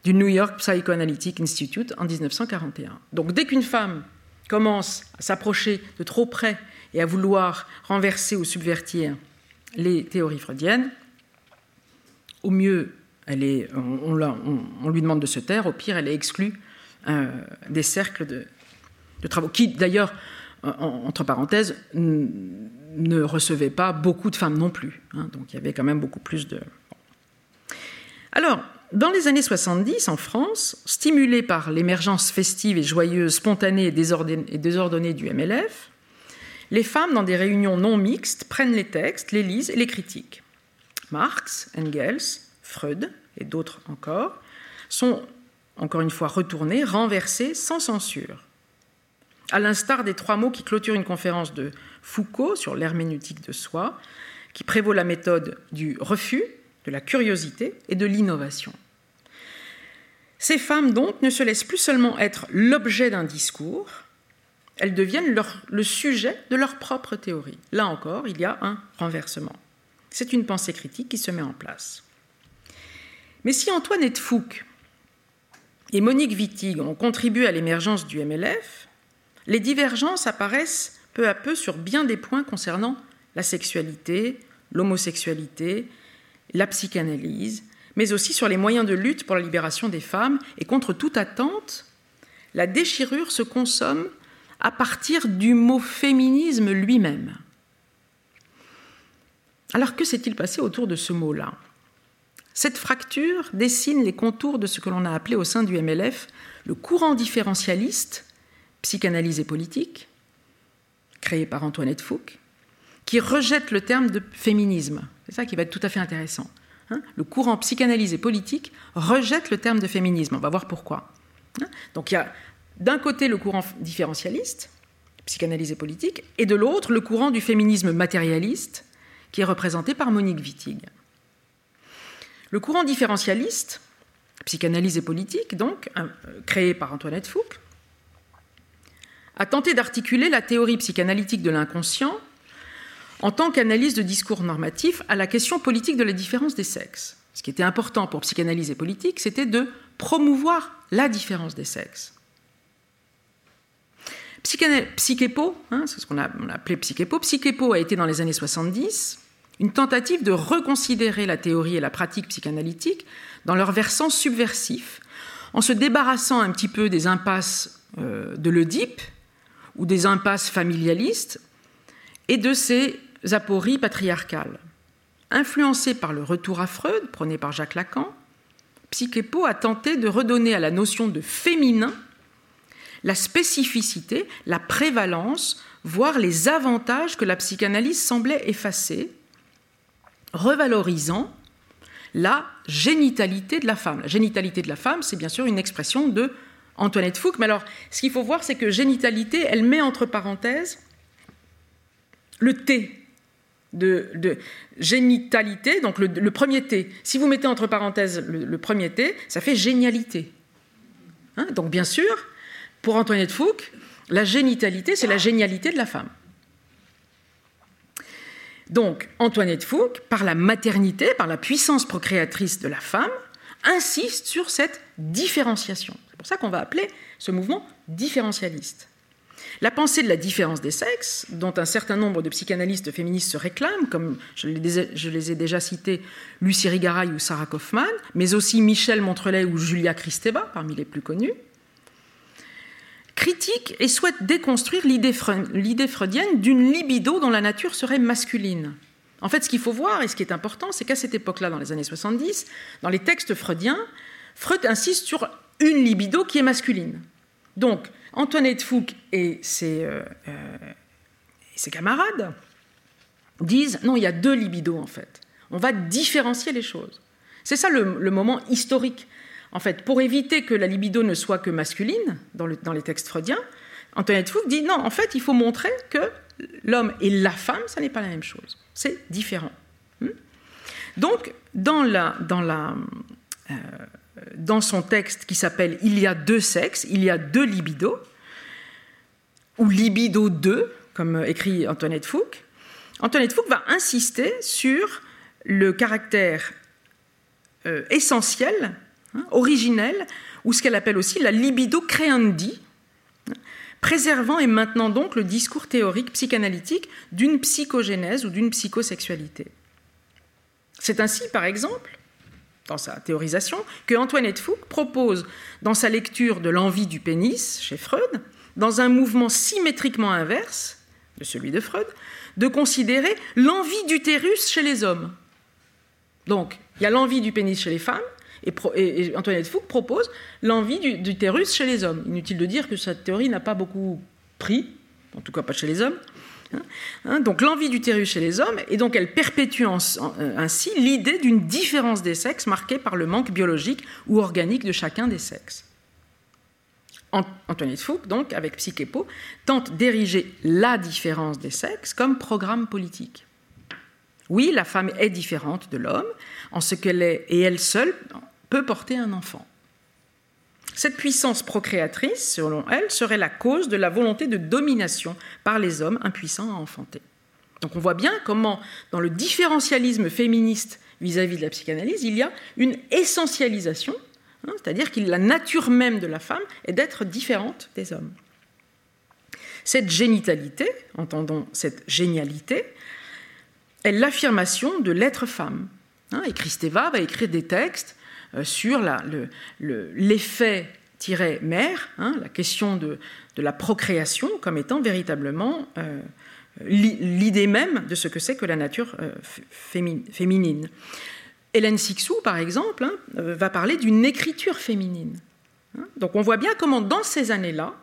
du New York Psychoanalytic Institute en 1941. Donc dès qu'une femme commence à s'approcher de trop près et à vouloir renverser ou subvertir les théories freudiennes, au mieux on, lui demande de se taire, au pire, elle est exclue euh, des cercles de, travaux, qui d'ailleurs, entre parenthèses, ne recevaient pas beaucoup de femmes non plus. Hein. donc il y avait quand même beaucoup plus de. Alors, dans les années 70, en France, stimulée par l'émergence festive et joyeuse, spontanée et désordonnée du MLF, les femmes, dans des réunions non mixtes, prennent les textes, les lisent et les critiquent. Marx, Engels, Freud et d'autres encore, sont encore une fois retournés, renversés sans censure. À l'instar des trois mots qui clôturent une conférence de Foucault sur l'herméneutique de soi, qui prévaut la méthode du refus, de la curiosité et de l'innovation. Ces femmes, donc, ne se laissent plus seulement être l'objet d'un discours, elles deviennent le sujet de leur propre théorie. Là encore, il y a un renversement. C'est une pensée critique qui se met en place. Mais si Antoinette Fouque et Monique Wittig ont contribué à l'émergence du MLF, les divergences apparaissent peu à peu sur bien des points concernant la sexualité, l'homosexualité, la psychanalyse, mais aussi sur les moyens de lutte pour la libération des femmes et contre toute attente, la déchirure se consomme à partir du mot féminisme lui-même. Alors que s'est-il passé autour de ce mot-là? Cette fracture dessine les contours de ce que l'on a appelé au sein du MLF le courant différentialiste, psychanalyse et politique, créé par Antoinette Fouque, qui rejette le terme de féminisme. C'est ça qui va être tout à fait intéressant. Hein. le courant psychanalyse et politique rejette le terme de féminisme. On va voir pourquoi. Hein. Donc il y a d'un côté le courant différentialiste, psychanalyse et politique, et de l'autre le courant du féminisme matérialiste, qui est représenté par Monique Wittig. Le courant différentialiste, psychanalyse et politique, donc, euh, créé par Antoinette Fouque, a tenté d'articuler la théorie psychanalytique de l'inconscient en tant qu'analyse de discours normatif à la question politique de la différence des sexes. Ce qui était important pour psychanalyse et politique, c'était de promouvoir la différence des sexes. Psychépo, hein, c'est ce qu'on a, a, appelé psychépo. Psychépo a été dans les années 70 une tentative de reconsidérer la théorie et la pratique psychanalytique dans leur versant subversif, en se débarrassant un petit peu des impasses euh, de l'Oedipe ou des impasses familialistes et de ces apories patriarcales. Influencé par le retour à Freud, prôné par Jacques Lacan, Psychépo a tenté de redonner à la notion de féminin la spécificité, la prévalence, voire les avantages que la psychanalyse semblait effacer revalorisant la génitalité de la femme. La génitalité de la femme, c'est bien sûr une expression de Antoinette Fouque. Mais alors, ce qu'il faut voir, c'est que génitalité, elle met entre parenthèses le T de, génitalité, donc le, premier T. Si vous mettez entre parenthèses le, premier T, ça fait génialité. Hein donc, bien sûr, pour Antoinette Fouque, la génitalité, c'est la génialité de la femme. Donc, Antoinette Fouque, par la maternité, par la puissance procréatrice de la femme, insiste sur cette différenciation. C'est pour ça qu'on va appeler ce mouvement différentialiste. La pensée de la différence des sexes, dont un certain nombre de psychanalystes féministes se réclament, comme je les ai déjà cités, Lucie Rigaray ou Sarah Kaufman, mais aussi Michel Montrelet ou Julia Kristeva, parmi les plus connus, critique et souhaite déconstruire l'idée freudienne d'une libido dont la nature serait masculine. En fait, ce qu'il faut voir et ce qui est important, c'est qu'à cette époque-là, dans les années 70, dans les textes freudiens, Freud insiste sur une libido qui est masculine. Donc, Antoinette Fouque et ses, euh, euh, ses camarades disent non, il y a deux libidos en fait. On va différencier les choses. C'est ça le, moment historique. En fait, pour éviter que la libido ne soit que masculine dans, le, dans les textes freudiens, Antoinette Fouque dit non, en fait, il faut montrer que l'homme et la femme, ça n'est pas la même chose. C'est différent. Hmm? Donc, dans, la, dans, la, euh, dans son texte qui s'appelle Il y a deux sexes, il y a deux libidos, ou libido 2, comme écrit Antoinette Fouque, Antoinette Fouque va insister sur le caractère euh, essentiel, hein, originel, ou ce qu'elle appelle aussi la libido creandi, préservant et maintenant donc le discours théorique psychanalytique d'une psychogénèse ou d'une psychosexualité. C'est ainsi, par exemple, dans sa théorisation, que Antoinette Fouque propose, dans sa lecture de l'envie du pénis chez Freud, dans un mouvement symétriquement inverse de celui de Freud, de considérer l'envie d'utérus chez les hommes. Donc, il y a l'envie du pénis chez les femmes, et, Antoinette Fouque propose l'envie d'utérus chez les hommes. Inutile de dire que cette théorie n'a pas beaucoup pris, en tout cas pas chez les hommes. Hein. Hein, donc l'envie d'utérus chez les hommes, et donc elle perpétue euh, ainsi l'idée d'une différence des sexes marquée par le manque biologique ou organique de chacun des sexes. Antoinette Fouque, donc, avec Psychepo, tente d'ériger la différence des sexes comme programme politique. Oui, la femme est différente de l'homme, en ce qu'elle est, et elle seule peut porter un enfant. Cette puissance procréatrice, selon elle, serait la cause de la volonté de domination par les hommes impuissants à enfanter. Donc on voit bien comment, dans le différentialisme féministe vis-à-vis -vis de la psychanalyse, il y a une essentialisation Hein, c'est-à-dire que la nature même de la femme est d'être différente des hommes. Cette génitalité, entendons cette génialité, est l'affirmation de l'être femme. Hein, et Christeva va écrire des textes sur l'effet mère, hein, la question de, la procréation comme étant véritablement euh, l'idée même de ce que c'est que la nature euh, féminine. Hélène Sixou, par exemple, hein, euh, va parler d'une écriture féminine. Hein. Donc on voit bien comment dans ces années-là,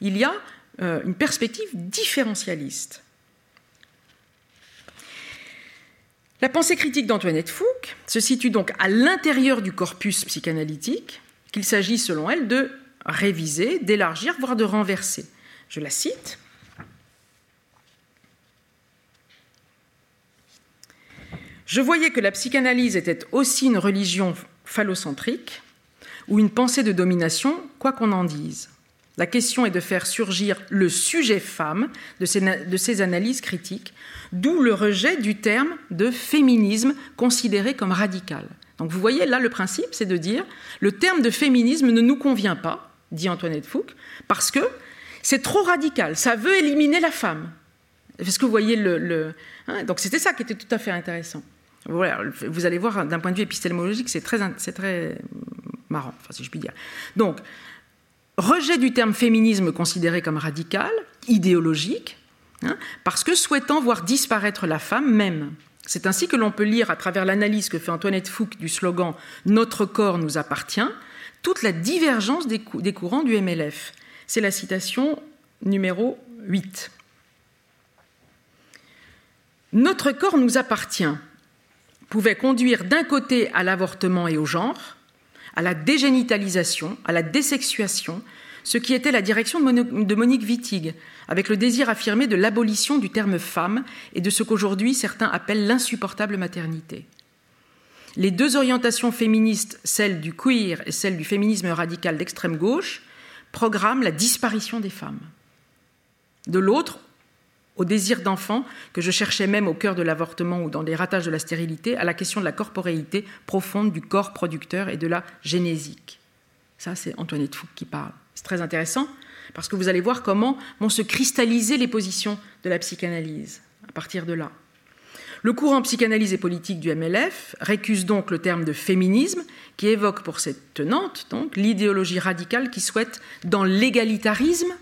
il y a euh, une perspective différentialiste. La pensée critique d'Antoinette Fouque se situe donc à l'intérieur du corpus psychanalytique qu'il s'agit, selon elle, de réviser, d'élargir, voire de renverser. Je la cite. Je voyais que la psychanalyse était aussi une religion phallocentrique ou une pensée de domination, quoi qu'on en dise. La question est de faire surgir le sujet femme de ces, de ces analyses critiques, d'où le rejet du terme de féminisme considéré comme radical. Donc vous voyez là le principe, c'est de dire le terme de féminisme ne nous convient pas, dit Antoinette Fouque, parce que c'est trop radical, ça veut éliminer la femme. Est-ce que vous voyez le... Hein, donc c'était ça qui était tout à fait intéressant vous allez voir, d'un point de vue épistémologique, c'est très, très marrant, si je puis dire. Donc, rejet du terme féminisme considéré comme radical, idéologique, hein, parce que souhaitant voir disparaître la femme même. C'est ainsi que l'on peut lire, à travers l'analyse que fait Antoinette Fouque du slogan Notre corps nous appartient, toute la divergence des, des courants du MLF. C'est la citation numéro 8. Notre corps nous appartient pouvait conduire d'un côté à l'avortement et au genre, à la dégénitalisation, à la désexuation, ce qui était la direction de Monique Wittig, avec le désir affirmé de l'abolition du terme femme et de ce qu'aujourd'hui certains appellent l'insupportable maternité. Les deux orientations féministes, celle du queer et celle du féminisme radical d'extrême gauche, programment la disparition des femmes. De l'autre, au désir d'enfant que je cherchais même au cœur de l'avortement ou dans les ratages de la stérilité, à la question de la corporéité profonde du corps producteur et de la génésique. Ça, c'est Antoinette Fouque qui parle. C'est très intéressant parce que vous allez voir comment vont se cristalliser les positions de la psychanalyse à partir de là. Le courant psychanalyse et politique du MLF récuse donc le terme de féminisme qui évoque pour cette tenante donc l'idéologie radicale qui souhaite dans l'égalitarisme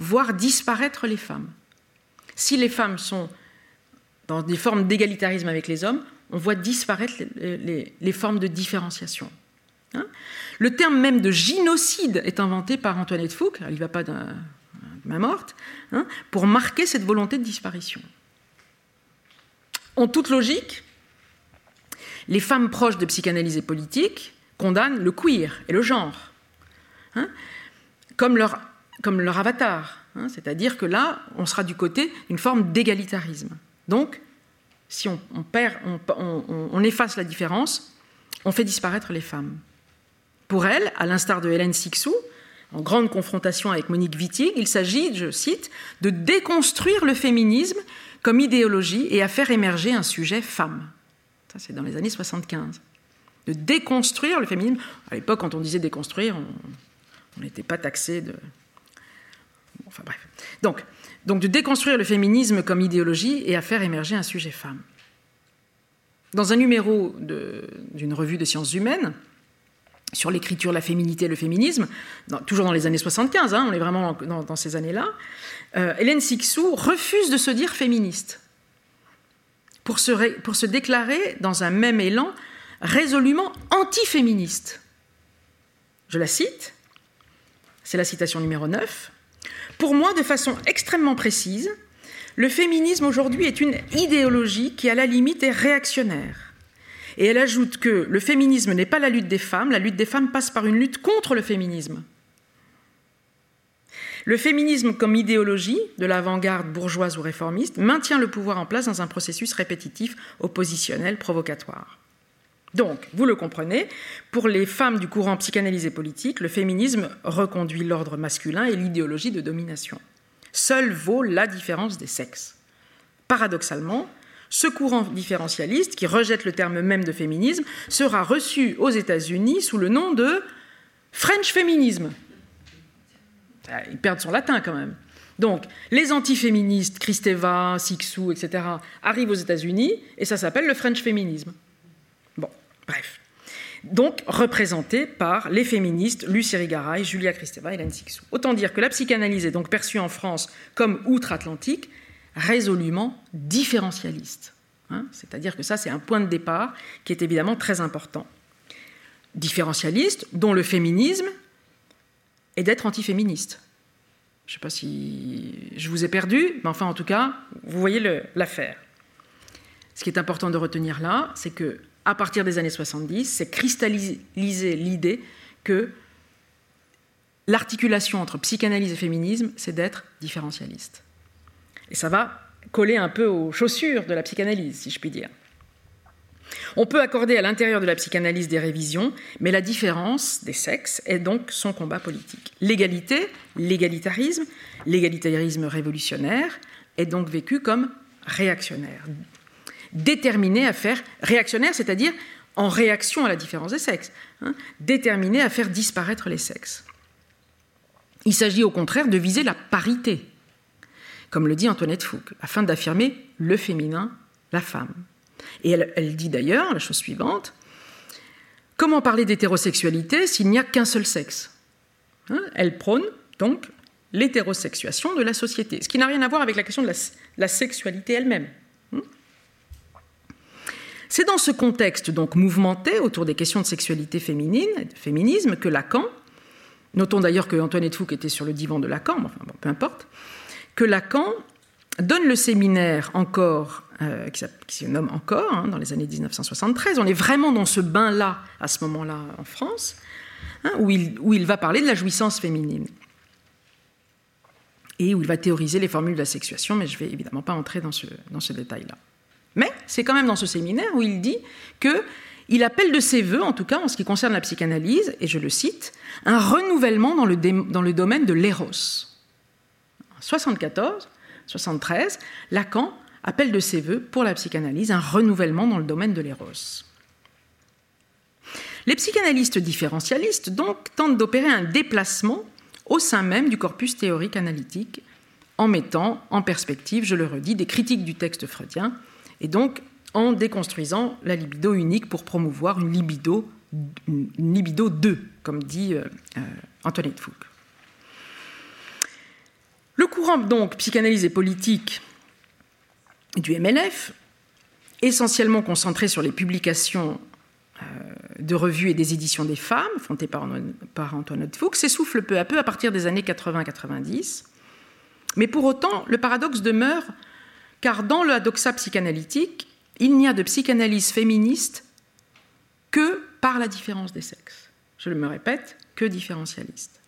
voir disparaître les femmes. Si les femmes sont dans des formes d'égalitarisme avec les hommes, on voit disparaître les, formes de différenciation. Hein. le terme même de gynocide est inventé par Antoinette Fouque, il ne va pas de ma morte, hein, pour marquer cette volonté de disparition. En toute logique, les femmes proches de psychanalyse et politique condamnent le queer et le genre, hein, comme, leur, avatar. C'est-à-dire que là, on sera du côté d'une forme d'égalitarisme. Donc, si on, perd, on, efface la différence, on fait disparaître les femmes. Pour elle, à l'instar de Hélène Sixou, en grande confrontation avec Monique Wittig, il s'agit, je cite, de déconstruire le féminisme comme idéologie et à faire émerger un sujet femme. Ça, c'est dans les années 75. De déconstruire le féminisme. À l'époque, quand on disait déconstruire, on n'était pas taxé de, Enfin bref. Donc, de déconstruire le féminisme comme idéologie et à faire émerger un sujet femme. Dans un numéro d'une revue de sciences humaines, sur l'écriture, la féminité le féminisme, toujours dans les années 75, hein, on est vraiment dans, ces années-là, euh, Hélène Sixou refuse de se dire féministe pour se, pour se déclarer dans un même élan résolument antiféministe. Je la cite, c'est la citation numéro 9. Pour moi, de façon extrêmement précise, le féminisme aujourd'hui est une idéologie qui, à la limite, est réactionnaire. Et elle ajoute que le féminisme n'est pas la lutte des femmes, la lutte des femmes passe par une lutte contre le féminisme. Le féminisme comme idéologie de l'avant-garde bourgeoise ou réformiste maintient le pouvoir en place dans un processus répétitif, oppositionnel, provocatoire. Donc, vous le comprenez, pour les femmes du courant psychanalysé politique, le féminisme reconduit l'ordre masculin et l'idéologie de domination. Seule vaut la différence des sexes. Paradoxalement, ce courant différentialiste, qui rejette le terme même de féminisme, sera reçu aux États-Unis sous le nom de French féminisme. Ah, ils perdent son latin quand même. Donc, les antiféministes, Kristeva, Sixou, etc., arrivent aux États-Unis et ça s'appelle le French féminisme. Bref. Donc représenté par les féministes Lucie Rigaray, Julia Kristeva et Hélène Sixou. Autant dire que la psychanalyse est donc perçue en France comme outre-Atlantique, résolument différentialiste. Hein. C'est-à-dire que ça, c'est un point de départ qui est évidemment très important. Différentialiste, dont le féminisme est d'être antiféministe. Je ne sais pas si je vous ai perdu, mais enfin, en tout cas, vous voyez l'affaire. Ce qui est important de retenir là, c'est que à partir des années 70, c'est cristalliser l'idée que l'articulation entre psychanalyse et féminisme, c'est d'être différentialiste. Et ça va coller un peu aux chaussures de la psychanalyse, si je puis dire. On peut accorder à l'intérieur de la psychanalyse des révisions, mais la différence des sexes est donc son combat politique. L'égalité, l'égalitarisme, l'égalitarisme révolutionnaire est donc vécu comme réactionnaire, déterminé à faire réactionnaire, c'est-à-dire en réaction à la différence des sexes, hein, déterminé à faire disparaître les sexes. Il s'agit au contraire de viser la parité, comme le dit Antoinette Fouque, afin d'affirmer le féminin, la femme. Et elle, dit d'ailleurs la chose suivante comment parler d'hétérosexualité s'il n'y a qu'un seul sexe? Hein, Elle prône donc l'hétérosexuation de la société, ce qui n'a rien à voir avec la question de la sexualité elle-même. C'est dans ce contexte donc mouvementé autour des questions de sexualité féminine de féminisme que Lacan, notons d'ailleurs que Antoinette Fouque était sur le divan de Lacan, enfin peu importe, que Lacan donne le séminaire encore, euh, qui, se nomme encore, hein, dans les années 1973. On est vraiment dans ce bain-là, à ce moment-là, en France, hein, où, il, va parler de la jouissance féminine. Et où il va théoriser les formules de la sexuation, mais je ne vais évidemment pas entrer dans ce détail-là. Mais c'est quand même dans ce séminaire où il dit que il appelle de ses voeux, en tout cas en ce qui concerne la psychanalyse, et je le cite, un renouvellement dans le, dans le domaine de l'éros. En 1974, 73, Lacan appelle de ses voeux pour la psychanalyse un renouvellement dans le domaine de l'éros. Les psychanalystes différentialistes donc tentent d'opérer un déplacement au sein même du corpus théorique analytique en mettant en perspective, je le redis, des critiques du texte freudien et donc en déconstruisant la libido unique pour promouvoir une libido, une libido 2, comme dit euh, euh, Antoinette Fouque. Le courant donc psychanalyse et politique du MLF, essentiellement concentré sur les publications euh, de revues et des éditions des femmes, fondées par, Antoinette Fouque, s'essouffle peu à peu à partir des années 80-90. Mais pour autant, le paradoxe demeure, car dans la doxa psychanalytique, il n'y a de psychanalyse féministe que par la différence des sexes. Je le me répète, que différentialiste.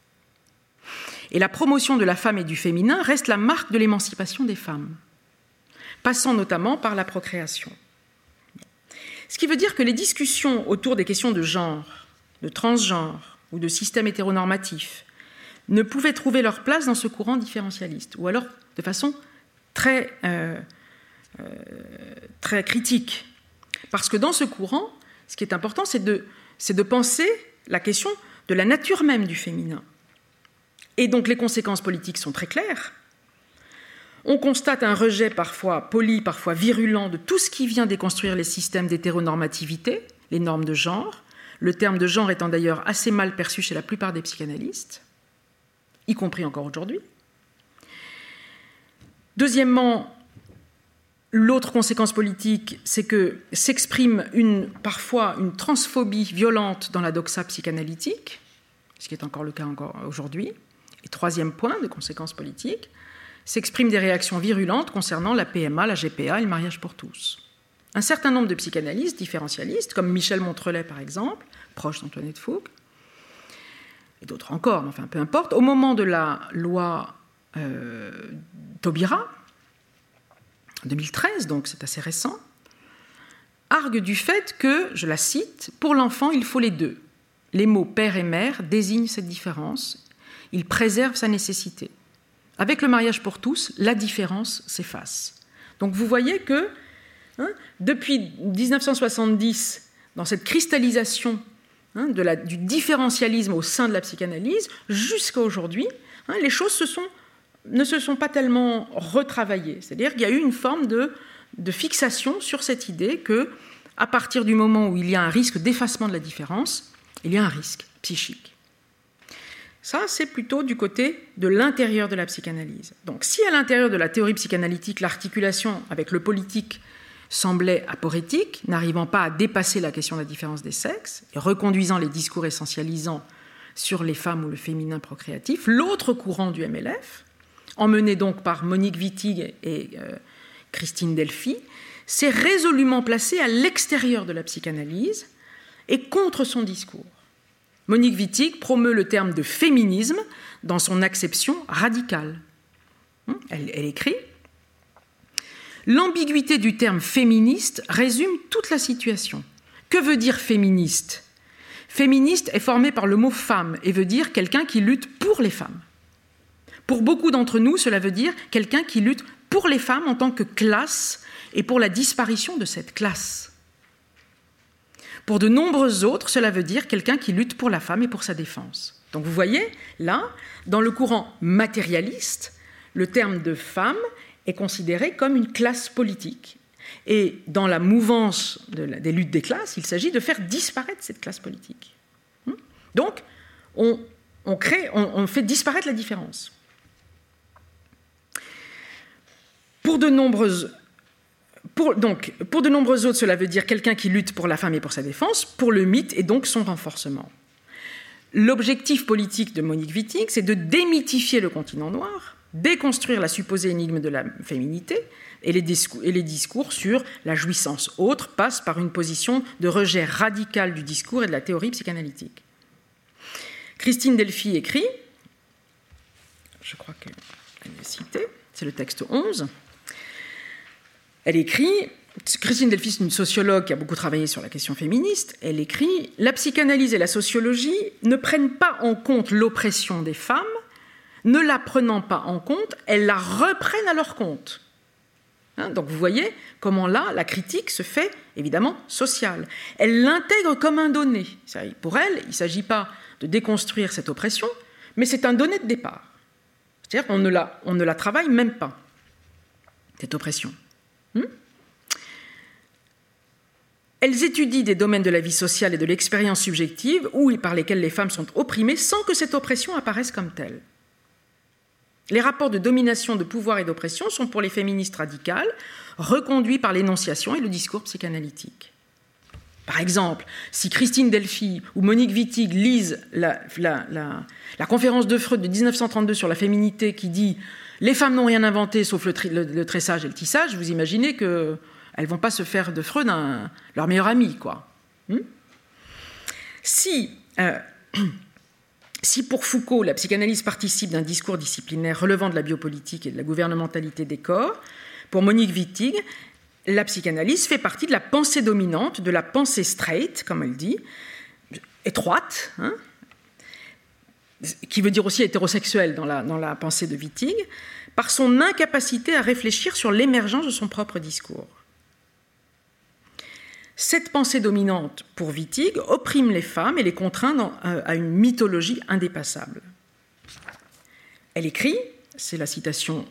Et la promotion de la femme et du féminin reste la marque de l'émancipation des femmes, passant notamment par la procréation. Ce qui veut dire que les discussions autour des questions de genre, de transgenre ou de système hétéronormatif ne pouvaient trouver leur place dans ce courant différentialiste, ou alors de façon très, euh, euh, très critique. Parce que dans ce courant, ce qui est important, c'est de, de penser la question de la nature même du féminin. Et donc les conséquences politiques sont très claires. On constate un rejet parfois poli, parfois virulent de tout ce qui vient déconstruire les systèmes d'hétéronormativité, les normes de genre, le terme de genre étant d'ailleurs assez mal perçu chez la plupart des psychanalystes, y compris encore aujourd'hui. Deuxièmement, l'autre conséquence politique, c'est que s'exprime une, parfois une transphobie violente dans la doxa psychanalytique, ce qui est encore le cas encore aujourd'hui. Et troisième point de conséquence politique, s'expriment des réactions virulentes concernant la PMA, la GPA et le mariage pour tous. Un certain nombre de psychanalystes différentialistes, comme Michel Montrelet par exemple, proche d'Antoinette Fouque, et d'autres encore, mais enfin peu importe, au moment de la loi euh, Taubira, 2013, donc c'est assez récent, argue du fait que, je la cite, pour l'enfant, il faut les deux. Les mots père et mère désignent cette différence, ils préservent sa nécessité. Avec le mariage pour tous, la différence s'efface. Donc vous voyez que hein, depuis 1970, dans cette cristallisation hein, du différentialisme au sein de la psychanalyse, jusqu'à aujourd'hui, hein, les choses ne se sont pas tellement retravaillées. C'est-à-dire qu'il y a eu une forme de, de fixation sur cette idée que, à partir du moment où il y a un risque d'effacement de la différence, il y a un risque psychique. Ça, c'est plutôt du côté de l'intérieur de la psychanalyse. Donc si à l'intérieur de la théorie psychanalytique, l'articulation avec le politique semblait aporétique, n'arrivant pas à dépasser la question de la différence des sexes, et reconduisant les discours essentialisants sur les femmes ou le féminin procréatif, l'autre courant du MLF, emmené donc par Monique Wittig et euh, Christine Delphi, s'est résolument placé à l'extérieur de la psychanalyse et contre son discours. Monique Wittig promeut le terme de féminisme dans son acception radicale. Hum, elle, écrit L'ambiguïté du terme féministe résume toute la situation. Que veut dire féministe? Féministe est formé par le mot femme et veut dire quelqu'un qui lutte pour les femmes. Pour beaucoup d'entre nous, cela veut dire quelqu'un qui lutte pour les femmes en tant que classe et pour la disparition de cette classe. Pour de nombreux autres, cela veut dire quelqu'un qui lutte pour la femme et pour sa défense. Donc vous voyez, là, dans le courant matérialiste, le terme de femme est considéré comme une classe politique. Et dans la mouvance des luttes des classes, il s'agit de faire disparaître cette classe politique. Hmm? Donc, on, on fait disparaître la différence. Pour de nombreuses pour, donc, pour de nombreux autres, cela veut dire quelqu'un qui lutte pour la femme et pour sa défense, pour le mythe et donc son renforcement. L'objectif politique de Monique Wittig, c'est de démythifier le continent noir, déconstruire la supposée énigme de la féminité, et les, discours, sur la jouissance autre passent par une position de rejet radical du discours et de la théorie psychanalytique. Christine Delphi écrit, je crois qu'elle est c'est le texte 11, elle écrit, Christine Delphis une sociologue qui a beaucoup travaillé sur la question féministe, elle écrit La psychanalyse et la sociologie ne prennent pas en compte l'oppression des femmes, ne la prenant pas en compte, elles la reprennent à leur compte. Hein, donc vous voyez comment là, la critique se fait évidemment sociale. Elle l'intègre comme un donné. Pour elle, il ne s'agit pas de déconstruire cette oppression, mais c'est un donné de départ. C'est-à-dire qu'on ne la travaille même pas, cette oppression. Hmm elles étudient des domaines de la vie sociale et de l'expérience subjective où, par lesquels les femmes sont opprimées sans que cette oppression apparaisse comme telle. Les rapports de domination, de pouvoir et d'oppression sont pour les féministes radicales reconduits par l'énonciation et le discours psychanalytique. Par exemple, si Christine Delphi ou Monique Wittig lisent la, conférence de Freud de 1932 sur la féminité qui dit Les femmes n'ont rien inventé sauf le, tressage et le tissage, vous imaginez qu'elles ne vont pas se faire de Freud leur meilleur ami. Quoi. Hmm si euh, si pour Foucault, la psychanalyse participe d'un discours disciplinaire relevant de la biopolitique et de la gouvernementalité des corps, pour Monique Wittig, la psychanalyse fait partie de la pensée dominante, de la pensée straight, comme elle dit, étroite, hein, qui veut dire aussi hétérosexuelle dans la, dans la pensée de Wittig, par son incapacité à réfléchir sur l'émergence de son propre discours. Cette pensée dominante pour Wittig opprime les femmes et les contraint euh, à une mythologie indépassable. Elle écrit, c'est la citation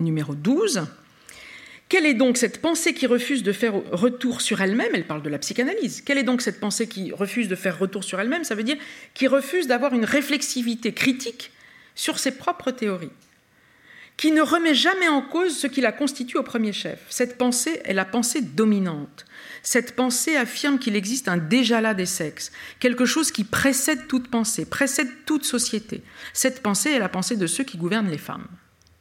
numéro 12, quelle est donc cette pensée qui refuse de faire retour sur elle-même? Elle parle de la psychanalyse. Quelle est donc cette pensée qui refuse de faire retour sur elle-même? Ça veut dire qui refuse d'avoir une réflexivité critique sur ses propres théories, qui ne remet jamais en cause ce qui la constitue au premier chef. Cette pensée est la pensée dominante, cette pensée affirme qu'il existe un déjà-là des sexes, quelque chose qui précède toute pensée, précède toute société. Cette pensée est la pensée de ceux qui gouvernent les femmes.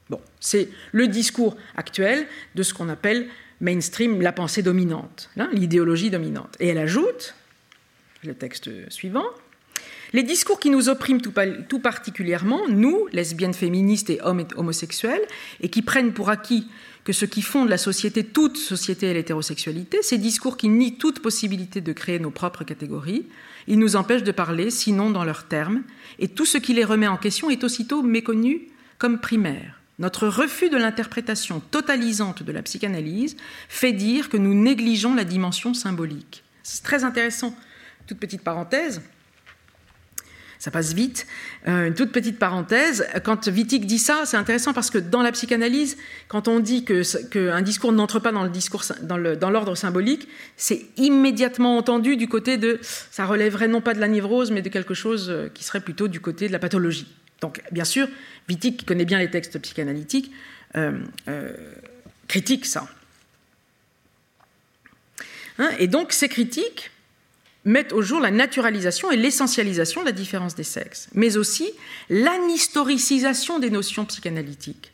Bon, c'est le discours actuel de ce qu'on appelle mainstream, la pensée dominante, hein, l'idéologie dominante. Et elle ajoute, le texte suivant, les discours qui nous oppriment tout, particulièrement, nous, lesbiennes féministes et hommes homosexuels, et qui prennent pour acquis que ce qui fonde la société, toute société est l'hétérosexualité, ces discours qui nient toute possibilité de créer nos propres catégories, ils nous empêchent de parler, sinon dans leurs termes, et tout ce qui les remet en question est aussitôt méconnu comme primaire. Notre refus de l'interprétation totalisante de la psychanalyse fait dire que nous négligeons la dimension symbolique. C'est très intéressant. Toute petite parenthèse ça passe vite. Euh, une toute petite parenthèse, quand Wittig dit ça, c'est intéressant parce que dans la psychanalyse, quand on dit qu'un discours n'entre pas dans l'ordre dans dans symbolique, c'est immédiatement entendu du côté de, ça relèverait non pas de la névrose, mais de quelque chose euh, qui serait plutôt du côté de la pathologie. Donc, bien sûr, Wittig, qui connaît bien les textes psychanalytiques, euh, critique ça. Hein, et donc, ces critiques mettent au jour la naturalisation et l'essentialisation de la différence des sexes, mais aussi l'anhistoricisation des notions psychanalytiques,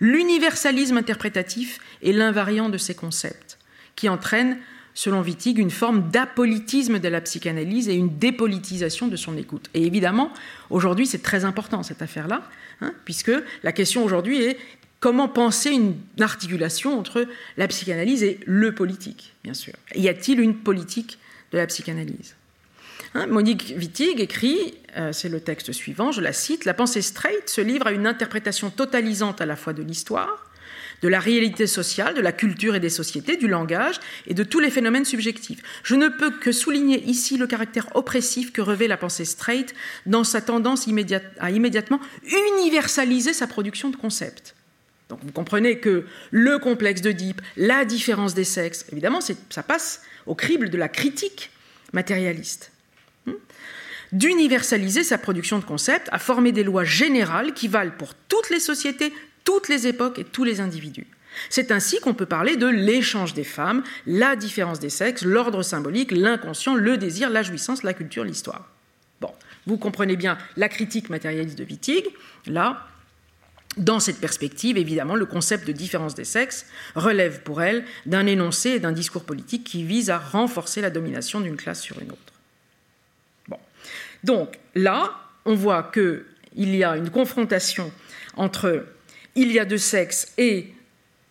l'universalisme interprétatif et l'invariant de ces concepts, qui entraînent, selon Wittig, une forme d'apolitisme de la psychanalyse et une dépolitisation de son écoute. Et évidemment, aujourd'hui, c'est très important cette affaire-là, hein, puisque la question aujourd'hui est comment penser une articulation entre la psychanalyse et le politique, bien sûr. Y a-t-il une politique de la psychanalyse. Hein, Monique Wittig écrit, euh, c'est le texte suivant, je la cite, La pensée straight se livre à une interprétation totalisante à la fois de l'histoire, de la réalité sociale, de la culture et des sociétés, du langage et de tous les phénomènes subjectifs. Je ne peux que souligner ici le caractère oppressif que revêt la pensée straight dans sa tendance à immédiatement universaliser sa production de concepts. Donc vous comprenez que le complexe d'Oedipe, la différence des sexes, évidemment, ça passe au crible de la critique matérialiste. Hmm? D'universaliser sa production de concepts, à former des lois générales qui valent pour toutes les sociétés, toutes les époques et tous les individus. C'est ainsi qu'on peut parler de l'échange des femmes, la différence des sexes, l'ordre symbolique, l'inconscient, le désir, la jouissance, la culture, l'histoire. Bon, vous comprenez bien la critique matérialiste de Wittig. Là, dans cette perspective, évidemment, le concept de différence des sexes relève pour elle d'un énoncé et d'un discours politique qui vise à renforcer la domination d'une classe sur une autre. Bon. Donc là, on voit qu'il y a une confrontation entre il y a deux sexes et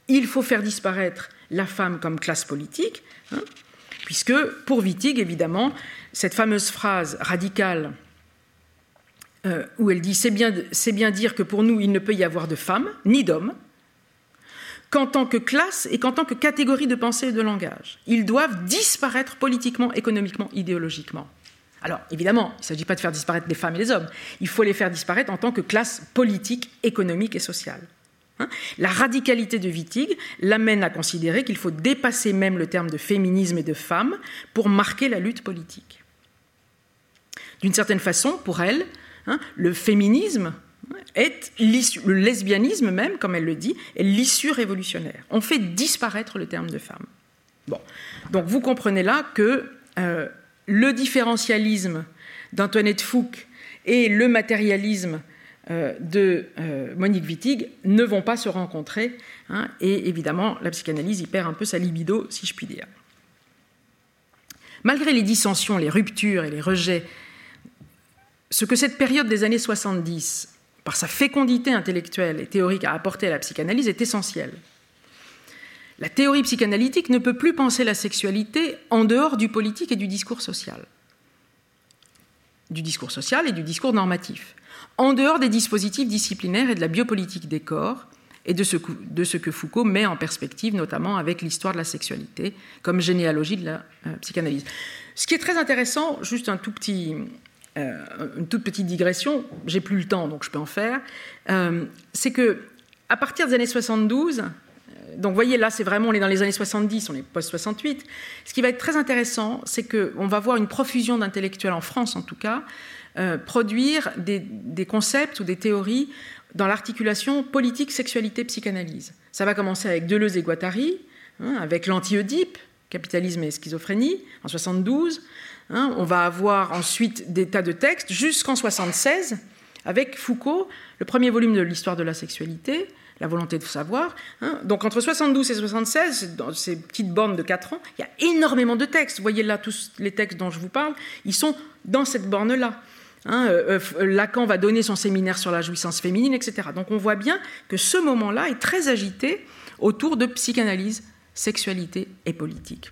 il faut faire disparaître la femme comme classe politique, hein, puisque pour Wittig, évidemment, cette fameuse phrase radicale euh, où elle dit c'est bien, dire que pour nous, il ne peut y avoir de femmes ni d'hommes qu'en tant que classe et qu'en tant que catégorie de pensée et de langage. Ils doivent disparaître politiquement, économiquement, idéologiquement. Alors, évidemment, il ne s'agit pas de faire disparaître les femmes et les hommes, il faut les faire disparaître en tant que classe politique, économique et sociale. Hein? La radicalité de Wittig l'amène à considérer qu'il faut dépasser même le terme de féminisme et de femme pour marquer la lutte politique. D'une certaine façon, pour elle, hein, le féminisme est le lesbianisme même, comme elle le dit, est l'issue révolutionnaire. On fait disparaître le terme de femme. Bon, donc vous comprenez là que euh, le différentialisme d'Antoinette Fouque et le matérialisme euh, de euh, Monique Wittig ne vont pas se rencontrer, hein, et évidemment la psychanalyse y perd un peu sa libido, si je puis dire. Malgré les dissensions, les ruptures et les rejets, ce que cette période des années 70 par sa fécondité intellectuelle et théorique à apporter à la psychanalyse est essentielle. La théorie psychanalytique ne peut plus penser la sexualité en dehors du politique et du discours social. Du discours social et du discours normatif. En dehors des dispositifs disciplinaires et de la biopolitique des corps et de ce, que Foucault met en perspective, notamment avec l'histoire de la sexualité comme généalogie de la euh, psychanalyse. Ce qui est très intéressant, juste un tout petit, euh, une toute petite digression, j'ai plus le temps donc je peux en faire, euh, c'est que à partir des années 72, euh, donc voyez là c'est vraiment on est dans les années 70, on est post 68. Ce qui va être très intéressant, c'est qu'on va voir une profusion d'intellectuels en France en tout cas produire des, concepts ou des théories dans l'articulation politique, sexualité, psychanalyse. Ça va commencer avec Deleuze et Guattari, hein, avec l'anti-Oedipe, capitalisme et schizophrénie en 72. Hein, on va avoir ensuite des tas de textes jusqu'en 76 avec Foucault, le premier volume de l'histoire de la sexualité, la volonté de savoir. Hein. Donc entre 72 et 76, dans ces petites bornes de 4 ans, il y a énormément de textes. Vous voyez là tous les textes dont je vous parle, ils sont dans cette borne-là. Hein, euh, euh, Lacan va donner son séminaire sur la jouissance féminine, etc. Donc on voit bien que ce moment-là est très agité autour de psychanalyse, sexualité et politique.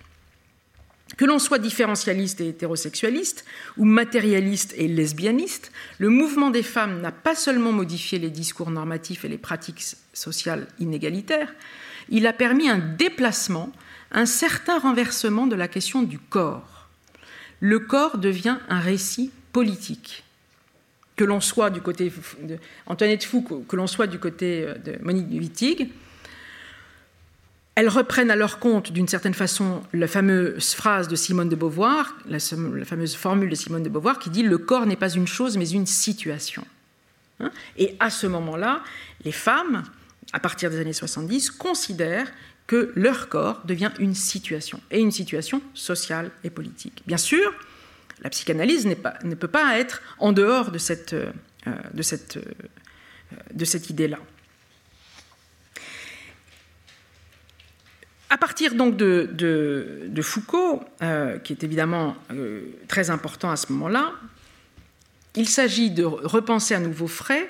Que l'on soit différentialiste et hétérosexualiste, ou matérialiste et lesbianiste, le mouvement des femmes n'a pas seulement modifié les discours normatifs et les pratiques sociales inégalitaires, il a permis un déplacement, un certain renversement de la question du corps. Le corps devient un récit politique. Que l'on soit du côté d'Antoinette Foucault, que l'on soit du côté euh, de Monique Wittig, elles reprennent à leur compte, d'une certaine façon, la fameuse phrase de Simone de Beauvoir, la, fameuse formule de Simone de Beauvoir qui dit Le corps n'est pas une chose, mais une situation. Hein et à ce moment-là, les femmes, à partir des années 70, considèrent que leur corps devient une situation, et une situation sociale et politique. Bien sûr, la psychanalyse ne peut pas être en dehors de cette, euh, euh, de cette idée-là. À partir donc de, Foucault, euh, qui est évidemment euh, très important à ce moment-là, il s'agit de repenser à nouveau frais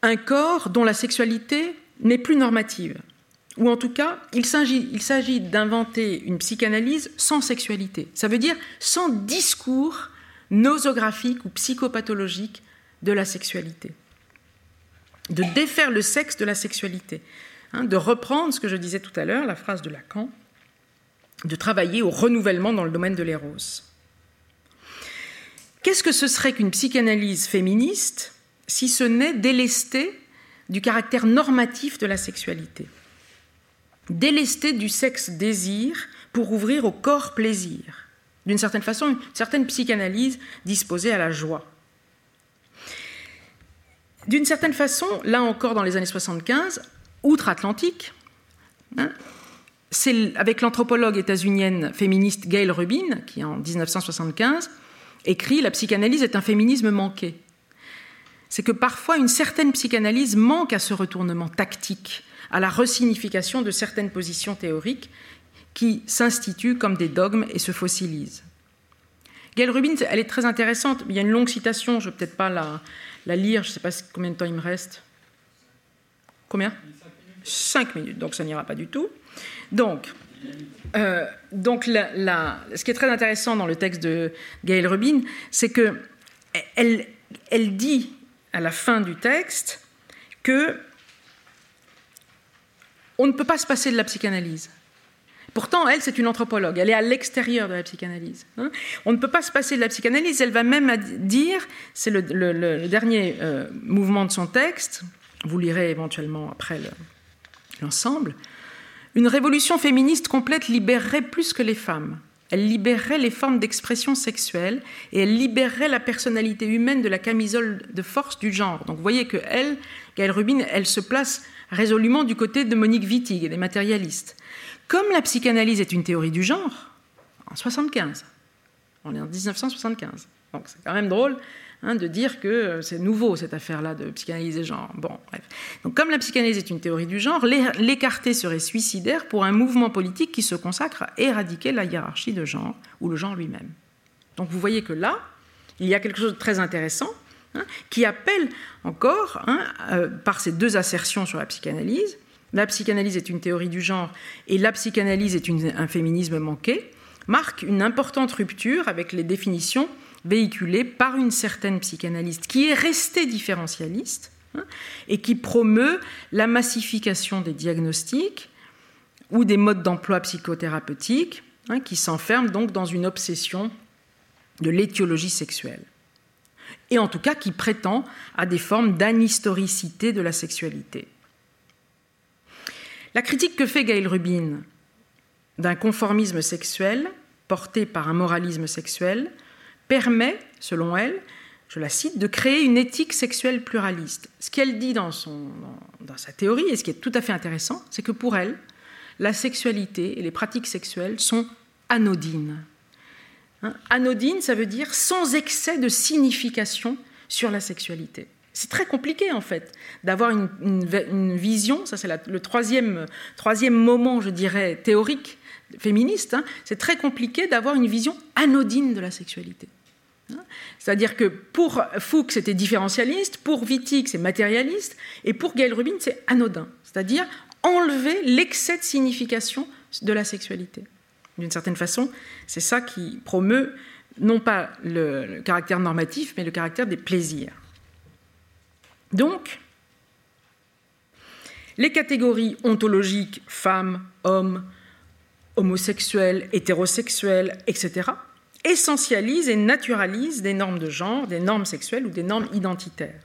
un corps dont la sexualité n'est plus normative. Ou en tout cas, il s'agit d'inventer une psychanalyse sans sexualité. Ça veut dire sans discours nosographique ou psychopathologique de la sexualité. De défaire le sexe de la sexualité. Hein, de reprendre ce que je disais tout à l'heure, la phrase de Lacan, de travailler au renouvellement dans le domaine de l'éros. Qu'est-ce que ce serait qu'une psychanalyse féministe si ce n'est délester du caractère normatif de la sexualité? Délester du sexe-désir pour ouvrir au corps-plaisir. D'une certaine façon, une certaine psychanalyse disposée à la joie. D'une certaine façon, là encore dans les années 75, outre-Atlantique. Hein, c'est avec l'anthropologue états-unienne féministe Gail Rubin, qui en 1975 écrit La psychanalyse est un féminisme manqué. C'est que parfois une certaine psychanalyse manque à ce retournement tactique, à la resignification de certaines positions théoriques qui s'instituent comme des dogmes et se fossilisent. Gail Rubin, elle est très intéressante. Il y a une longue citation, je ne vais peut-être pas la, la lire, je ne sais pas combien de temps il me reste. Combien? 5 minutes, donc ça n'ira pas du tout. Donc, euh, donc ce qui est très intéressant dans le texte de Gaël Rubin, c'est que elle, dit à la fin du texte que on ne peut pas se passer de la psychanalyse. Pourtant, elle, c'est une anthropologue, elle est à l'extérieur de la psychanalyse. Hein. On ne peut pas se passer de la psychanalyse, elle va même dire, c'est le, dernier euh, mouvement de son texte, vous lirez éventuellement après l'ensemble, une révolution féministe complète libérerait plus que les femmes. Elle libérerait les formes d'expression sexuelle et elle libérerait la personnalité humaine de la camisole de force du genre. Donc vous voyez que elle, Gaëlle Rubin, elle se place résolument du côté de Monique Wittig et des matérialistes. Comme la psychanalyse est une théorie du genre, en 75, on est en 1975, donc c'est quand même drôle hein, de dire que euh, c'est nouveau cette affaire-là de psychanalyse des genres. Bon, bref. Donc comme la psychanalyse est une théorie du genre, l'écarter serait suicidaire pour un mouvement politique qui se consacre à éradiquer la hiérarchie de genre ou le genre lui-même. Donc vous voyez que là, il y a quelque chose de très intéressant hein, qui appelle encore, hein, euh, par ces deux assertions sur la psychanalyse, la psychanalyse est une théorie du genre et la psychanalyse est un féminisme manqué, marque une importante rupture avec les définitions véhiculées par une certaine psychanalyste qui est restée différentialiste hein, et qui promeut la massification des diagnostics ou des modes d'emploi psychothérapeutiques hein, qui s'enferment donc dans une obsession de l'étiologie sexuelle et en tout cas qui prétend à des formes d'anhistoricité de la sexualité. La critique que fait Gaël Rubin d'un conformisme sexuel porté par un moralisme sexuel permet, selon elle, je la cite, de créer une éthique sexuelle pluraliste. Ce qu'elle dit dans, dans, sa théorie, et ce qui est tout à fait intéressant, c'est que pour elle, la sexualité et les pratiques sexuelles sont anodines. Hein, anodines, ça veut dire sans excès de signification sur la sexualité. C'est très compliqué en fait d'avoir une, vision, ça c'est le troisième, troisième moment, je dirais, théorique féministe, hein. c'est très compliqué d'avoir une vision anodine de la sexualité. C'est-à-dire que pour Fuchs, c'était différentialiste, pour Wittig, c'est matérialiste, et pour Gail Rubin, c'est anodin. C'est-à-dire enlever l'excès de signification de la sexualité. D'une certaine façon, c'est ça qui promeut non pas le caractère normatif, mais le caractère des plaisirs. Donc, les catégories ontologiques femmes, hommes, homosexuels, hétérosexuels, etc., essentialisent et naturalisent des normes de genre, des normes sexuelles ou des normes identitaires.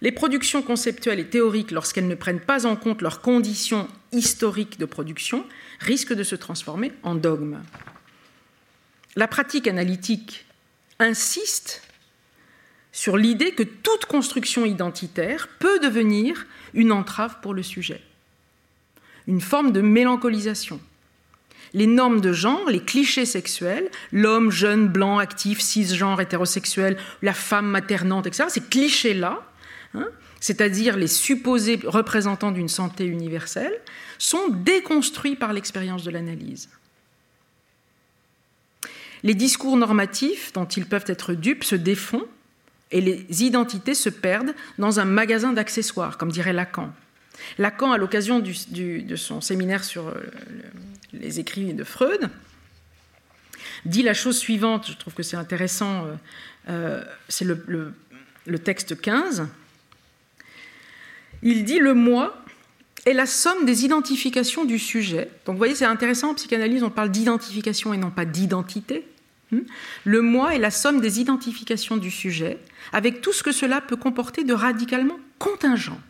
Les productions conceptuelles et théoriques, lorsqu'elles ne prennent pas en compte leurs conditions historiques de production, risquent de se transformer en dogmes. La pratique analytique insiste sur l'idée que toute construction identitaire peut devenir une entrave pour le sujet, une forme de mélancolisation. Les normes de genre, les clichés sexuels, l'homme jeune, blanc, actif, cisgenre, hétérosexuel, la femme maternante, etc., ces clichés-là, hein, c'est-à-dire les supposés représentants d'une santé universelle, sont déconstruits par l'expérience de l'analyse. Les discours normatifs dont ils peuvent être dupes se défont et les identités se perdent dans un magasin d'accessoires, comme dirait Lacan. Lacan, à l'occasion de son séminaire sur euh, les écrits de Freud, dit la chose suivante, je trouve que c'est intéressant, euh, euh, c'est le, le texte 15. Il dit le moi est la somme des identifications du sujet. Donc vous voyez, c'est intéressant, en psychanalyse, on parle d'identification et non pas d'identité. Hmm? Le moi est la somme des identifications du sujet, avec tout ce que cela peut comporter de radicalement contingent.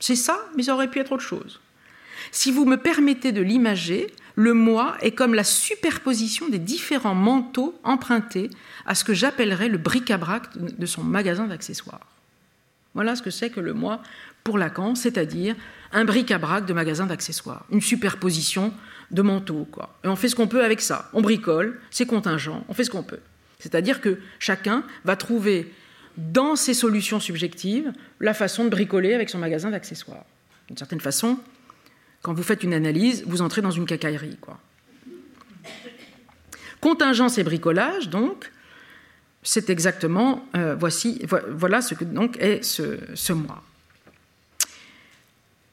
C'est ça, mais ça aurait pu être autre chose. Si vous me permettez de l'imager, le moi est comme la superposition des différents manteaux empruntés à ce que j'appellerais le bric-à-brac de son magasin d'accessoires. Voilà ce que c'est que le moi pour Lacan, c'est-à-dire un bric-à-brac de magasin d'accessoires, une superposition de manteaux. Et on fait ce qu'on peut avec ça. On bricole, c'est contingent, on fait ce qu'on peut. C'est-à-dire que chacun va trouver dans ses solutions subjectives la façon de bricoler avec son magasin d'accessoires. D'une certaine façon, quand vous faites une analyse, vous entrez dans une cacaillerie. Quoi. Contingence et bricolage, donc, c'est exactement, euh, voici, voilà ce que donc est ce, ce moi.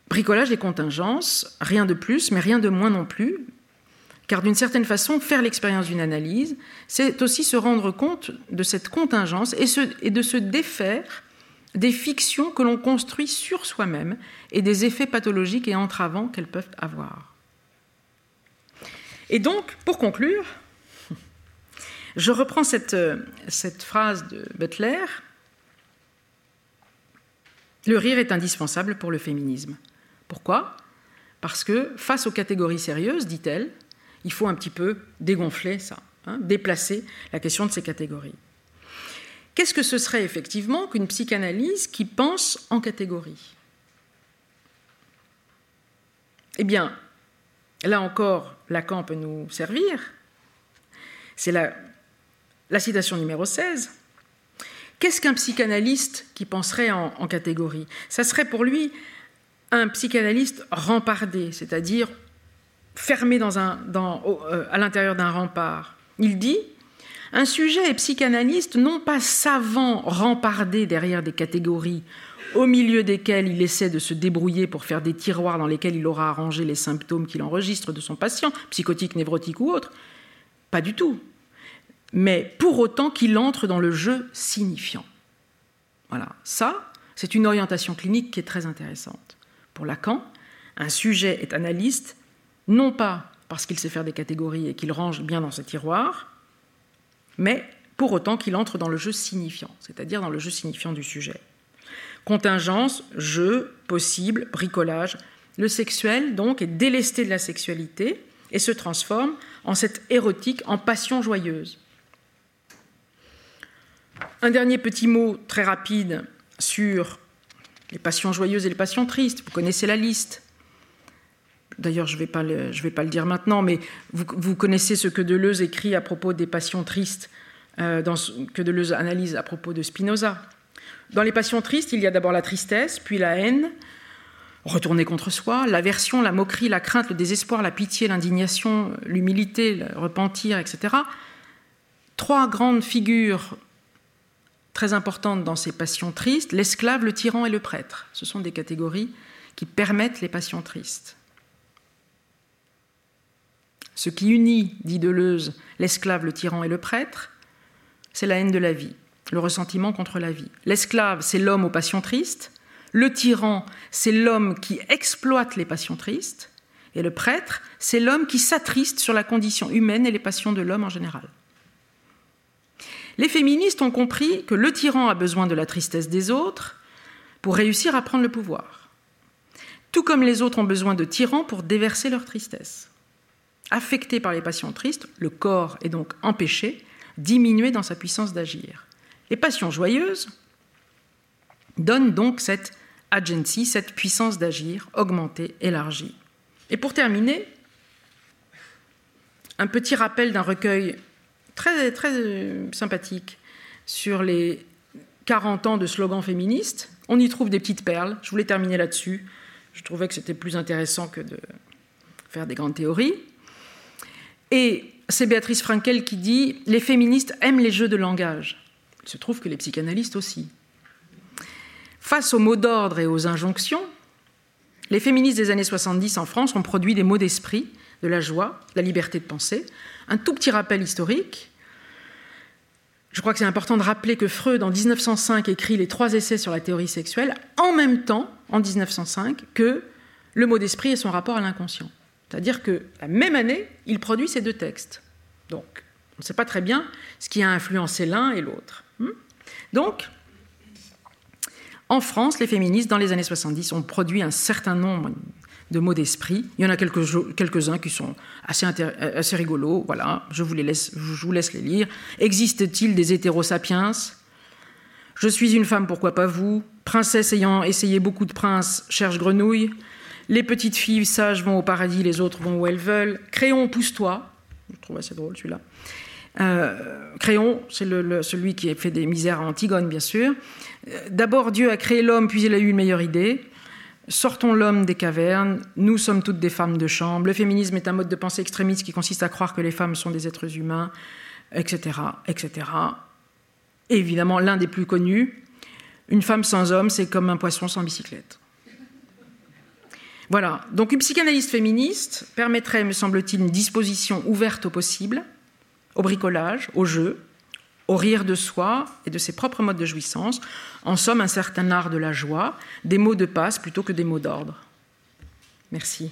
Bricolage et contingences, rien de plus, mais rien de moins non plus. Car d'une certaine façon, faire l'expérience d'une analyse, c'est aussi se rendre compte de cette contingence et, de se défaire des fictions que l'on construit sur soi-même et des effets pathologiques et entravants qu'elles peuvent avoir. Et donc, pour conclure, je reprends cette, cette phrase de Butler. Le rire est indispensable pour le féminisme. Pourquoi? Parce que face aux catégories sérieuses, dit-elle, il faut un petit peu dégonfler ça, hein, déplacer la question de ces catégories. Qu'est-ce que ce serait effectivement qu'une psychanalyse qui pense en catégories Eh bien, là encore, Lacan peut nous servir. C'est la, citation numéro 16. Qu'est-ce qu'un psychanalyste qui penserait en, catégories Ça serait pour lui un psychanalyste rempardé, c'est-à-dire fermé euh, à l'intérieur d'un rempart. Il dit Un sujet est psychanalyste non pas savant, rempardé derrière des catégories au milieu desquelles il essaie de se débrouiller pour faire des tiroirs dans lesquels il aura arrangé les symptômes qu'il enregistre de son patient, psychotique, névrotique ou autre. Pas du tout. Mais pour autant qu'il entre dans le jeu signifiant. Voilà, ça, c'est une orientation clinique qui est très intéressante. Pour Lacan, un sujet est analyste non pas parce qu'il sait faire des catégories et qu'il range bien dans ses tiroirs, mais pour autant qu'il entre dans le jeu signifiant, c'est-à-dire dans le jeu signifiant du sujet. Contingence, jeu, possible, bricolage. Le sexuel, donc, est délesté de la sexualité et se transforme en cette érotique, en passion joyeuse. Un dernier petit mot très rapide sur les passions joyeuses et les passions tristes. Vous connaissez la liste. D'ailleurs, je ne vais, pas le, dire maintenant, mais vous, connaissez ce que Deleuze écrit à propos des passions tristes, euh, que Deleuze analyse à propos de Spinoza. Dans les passions tristes, il y a d'abord la tristesse, puis la haine, retourner contre soi, l'aversion, la moquerie, la crainte, le désespoir, la pitié, l'indignation, l'humilité, le repentir, etc. Trois grandes figures très importantes dans ces passions tristes, l'esclave, le tyran et le prêtre. Ce sont des catégories qui permettent les passions tristes. Ce qui unit, dit Deleuze, l'esclave, le tyran et le prêtre, c'est la haine de la vie, le ressentiment contre la vie. L'esclave, c'est l'homme aux passions tristes, le tyran, c'est l'homme qui exploite les passions tristes, et le prêtre, c'est l'homme qui s'attriste sur la condition humaine et les passions de l'homme en général. Les féministes ont compris que le tyran a besoin de la tristesse des autres pour réussir à prendre le pouvoir, tout comme les autres ont besoin de tyrans pour déverser leur tristesse. Affecté par les passions tristes, le corps est donc empêché, diminué dans sa puissance d'agir. Les passions joyeuses donnent donc cette agency, cette puissance d'agir augmentée, élargie. Et pour terminer, un petit rappel d'un recueil très, très sympathique sur les 40 ans de slogans féministes. On y trouve des petites perles. Je voulais terminer là-dessus. Je trouvais que c'était plus intéressant que de faire des grandes théories. Et c'est Béatrice Frankel qui dit Les féministes aiment les jeux de langage. Il se trouve que les psychanalystes aussi. Face aux mots d'ordre et aux injonctions, les féministes des années 70 en France ont produit des mots d'esprit, de la joie, de la liberté de penser. Un tout petit rappel historique. Je crois que c'est important de rappeler que Freud, en 1905, écrit les trois essais sur la théorie sexuelle, en même temps, en 1905, que le mot d'esprit et son rapport à l'inconscient. C'est-à-dire que la même année, il produit ces deux textes. Donc, on ne sait pas très bien ce qui a influencé l'un et l'autre. Hmm Donc, en France, les féministes, dans les années 70, ont produit un certain nombre de mots d'esprit. Il y en a quelques-uns qui sont assez, rigolos. Voilà, je vous, les laisse, je vous laisse les lire. Existe-t-il des hétérosapiens Je suis une femme, pourquoi pas vous Princesse ayant essayé beaucoup de princes, cherche grenouille. Les petites filles sages vont au paradis, les autres vont où elles veulent. Créon, pousse-toi. Je trouve assez drôle celui-là. Euh, Créon, c'est celui qui a fait des misères à Antigone, bien sûr. Euh, d'abord, Dieu a créé l'homme, puis il a eu une meilleure idée. Sortons l'homme des cavernes, nous sommes toutes des femmes de chambre. Le féminisme est un mode de pensée extrémiste qui consiste à croire que les femmes sont des êtres humains, etc., etc. évidemment, l'un des plus connus, une femme sans homme, c'est comme un poisson sans bicyclette. Voilà, donc une psychanalyse féministe permettrait, me semble-t-il, une disposition ouverte au possible, au bricolage, au jeu, au rire de soi et de ses propres modes de jouissance, en somme un certain art de la joie, des mots de passe plutôt que des mots d'ordre. Merci.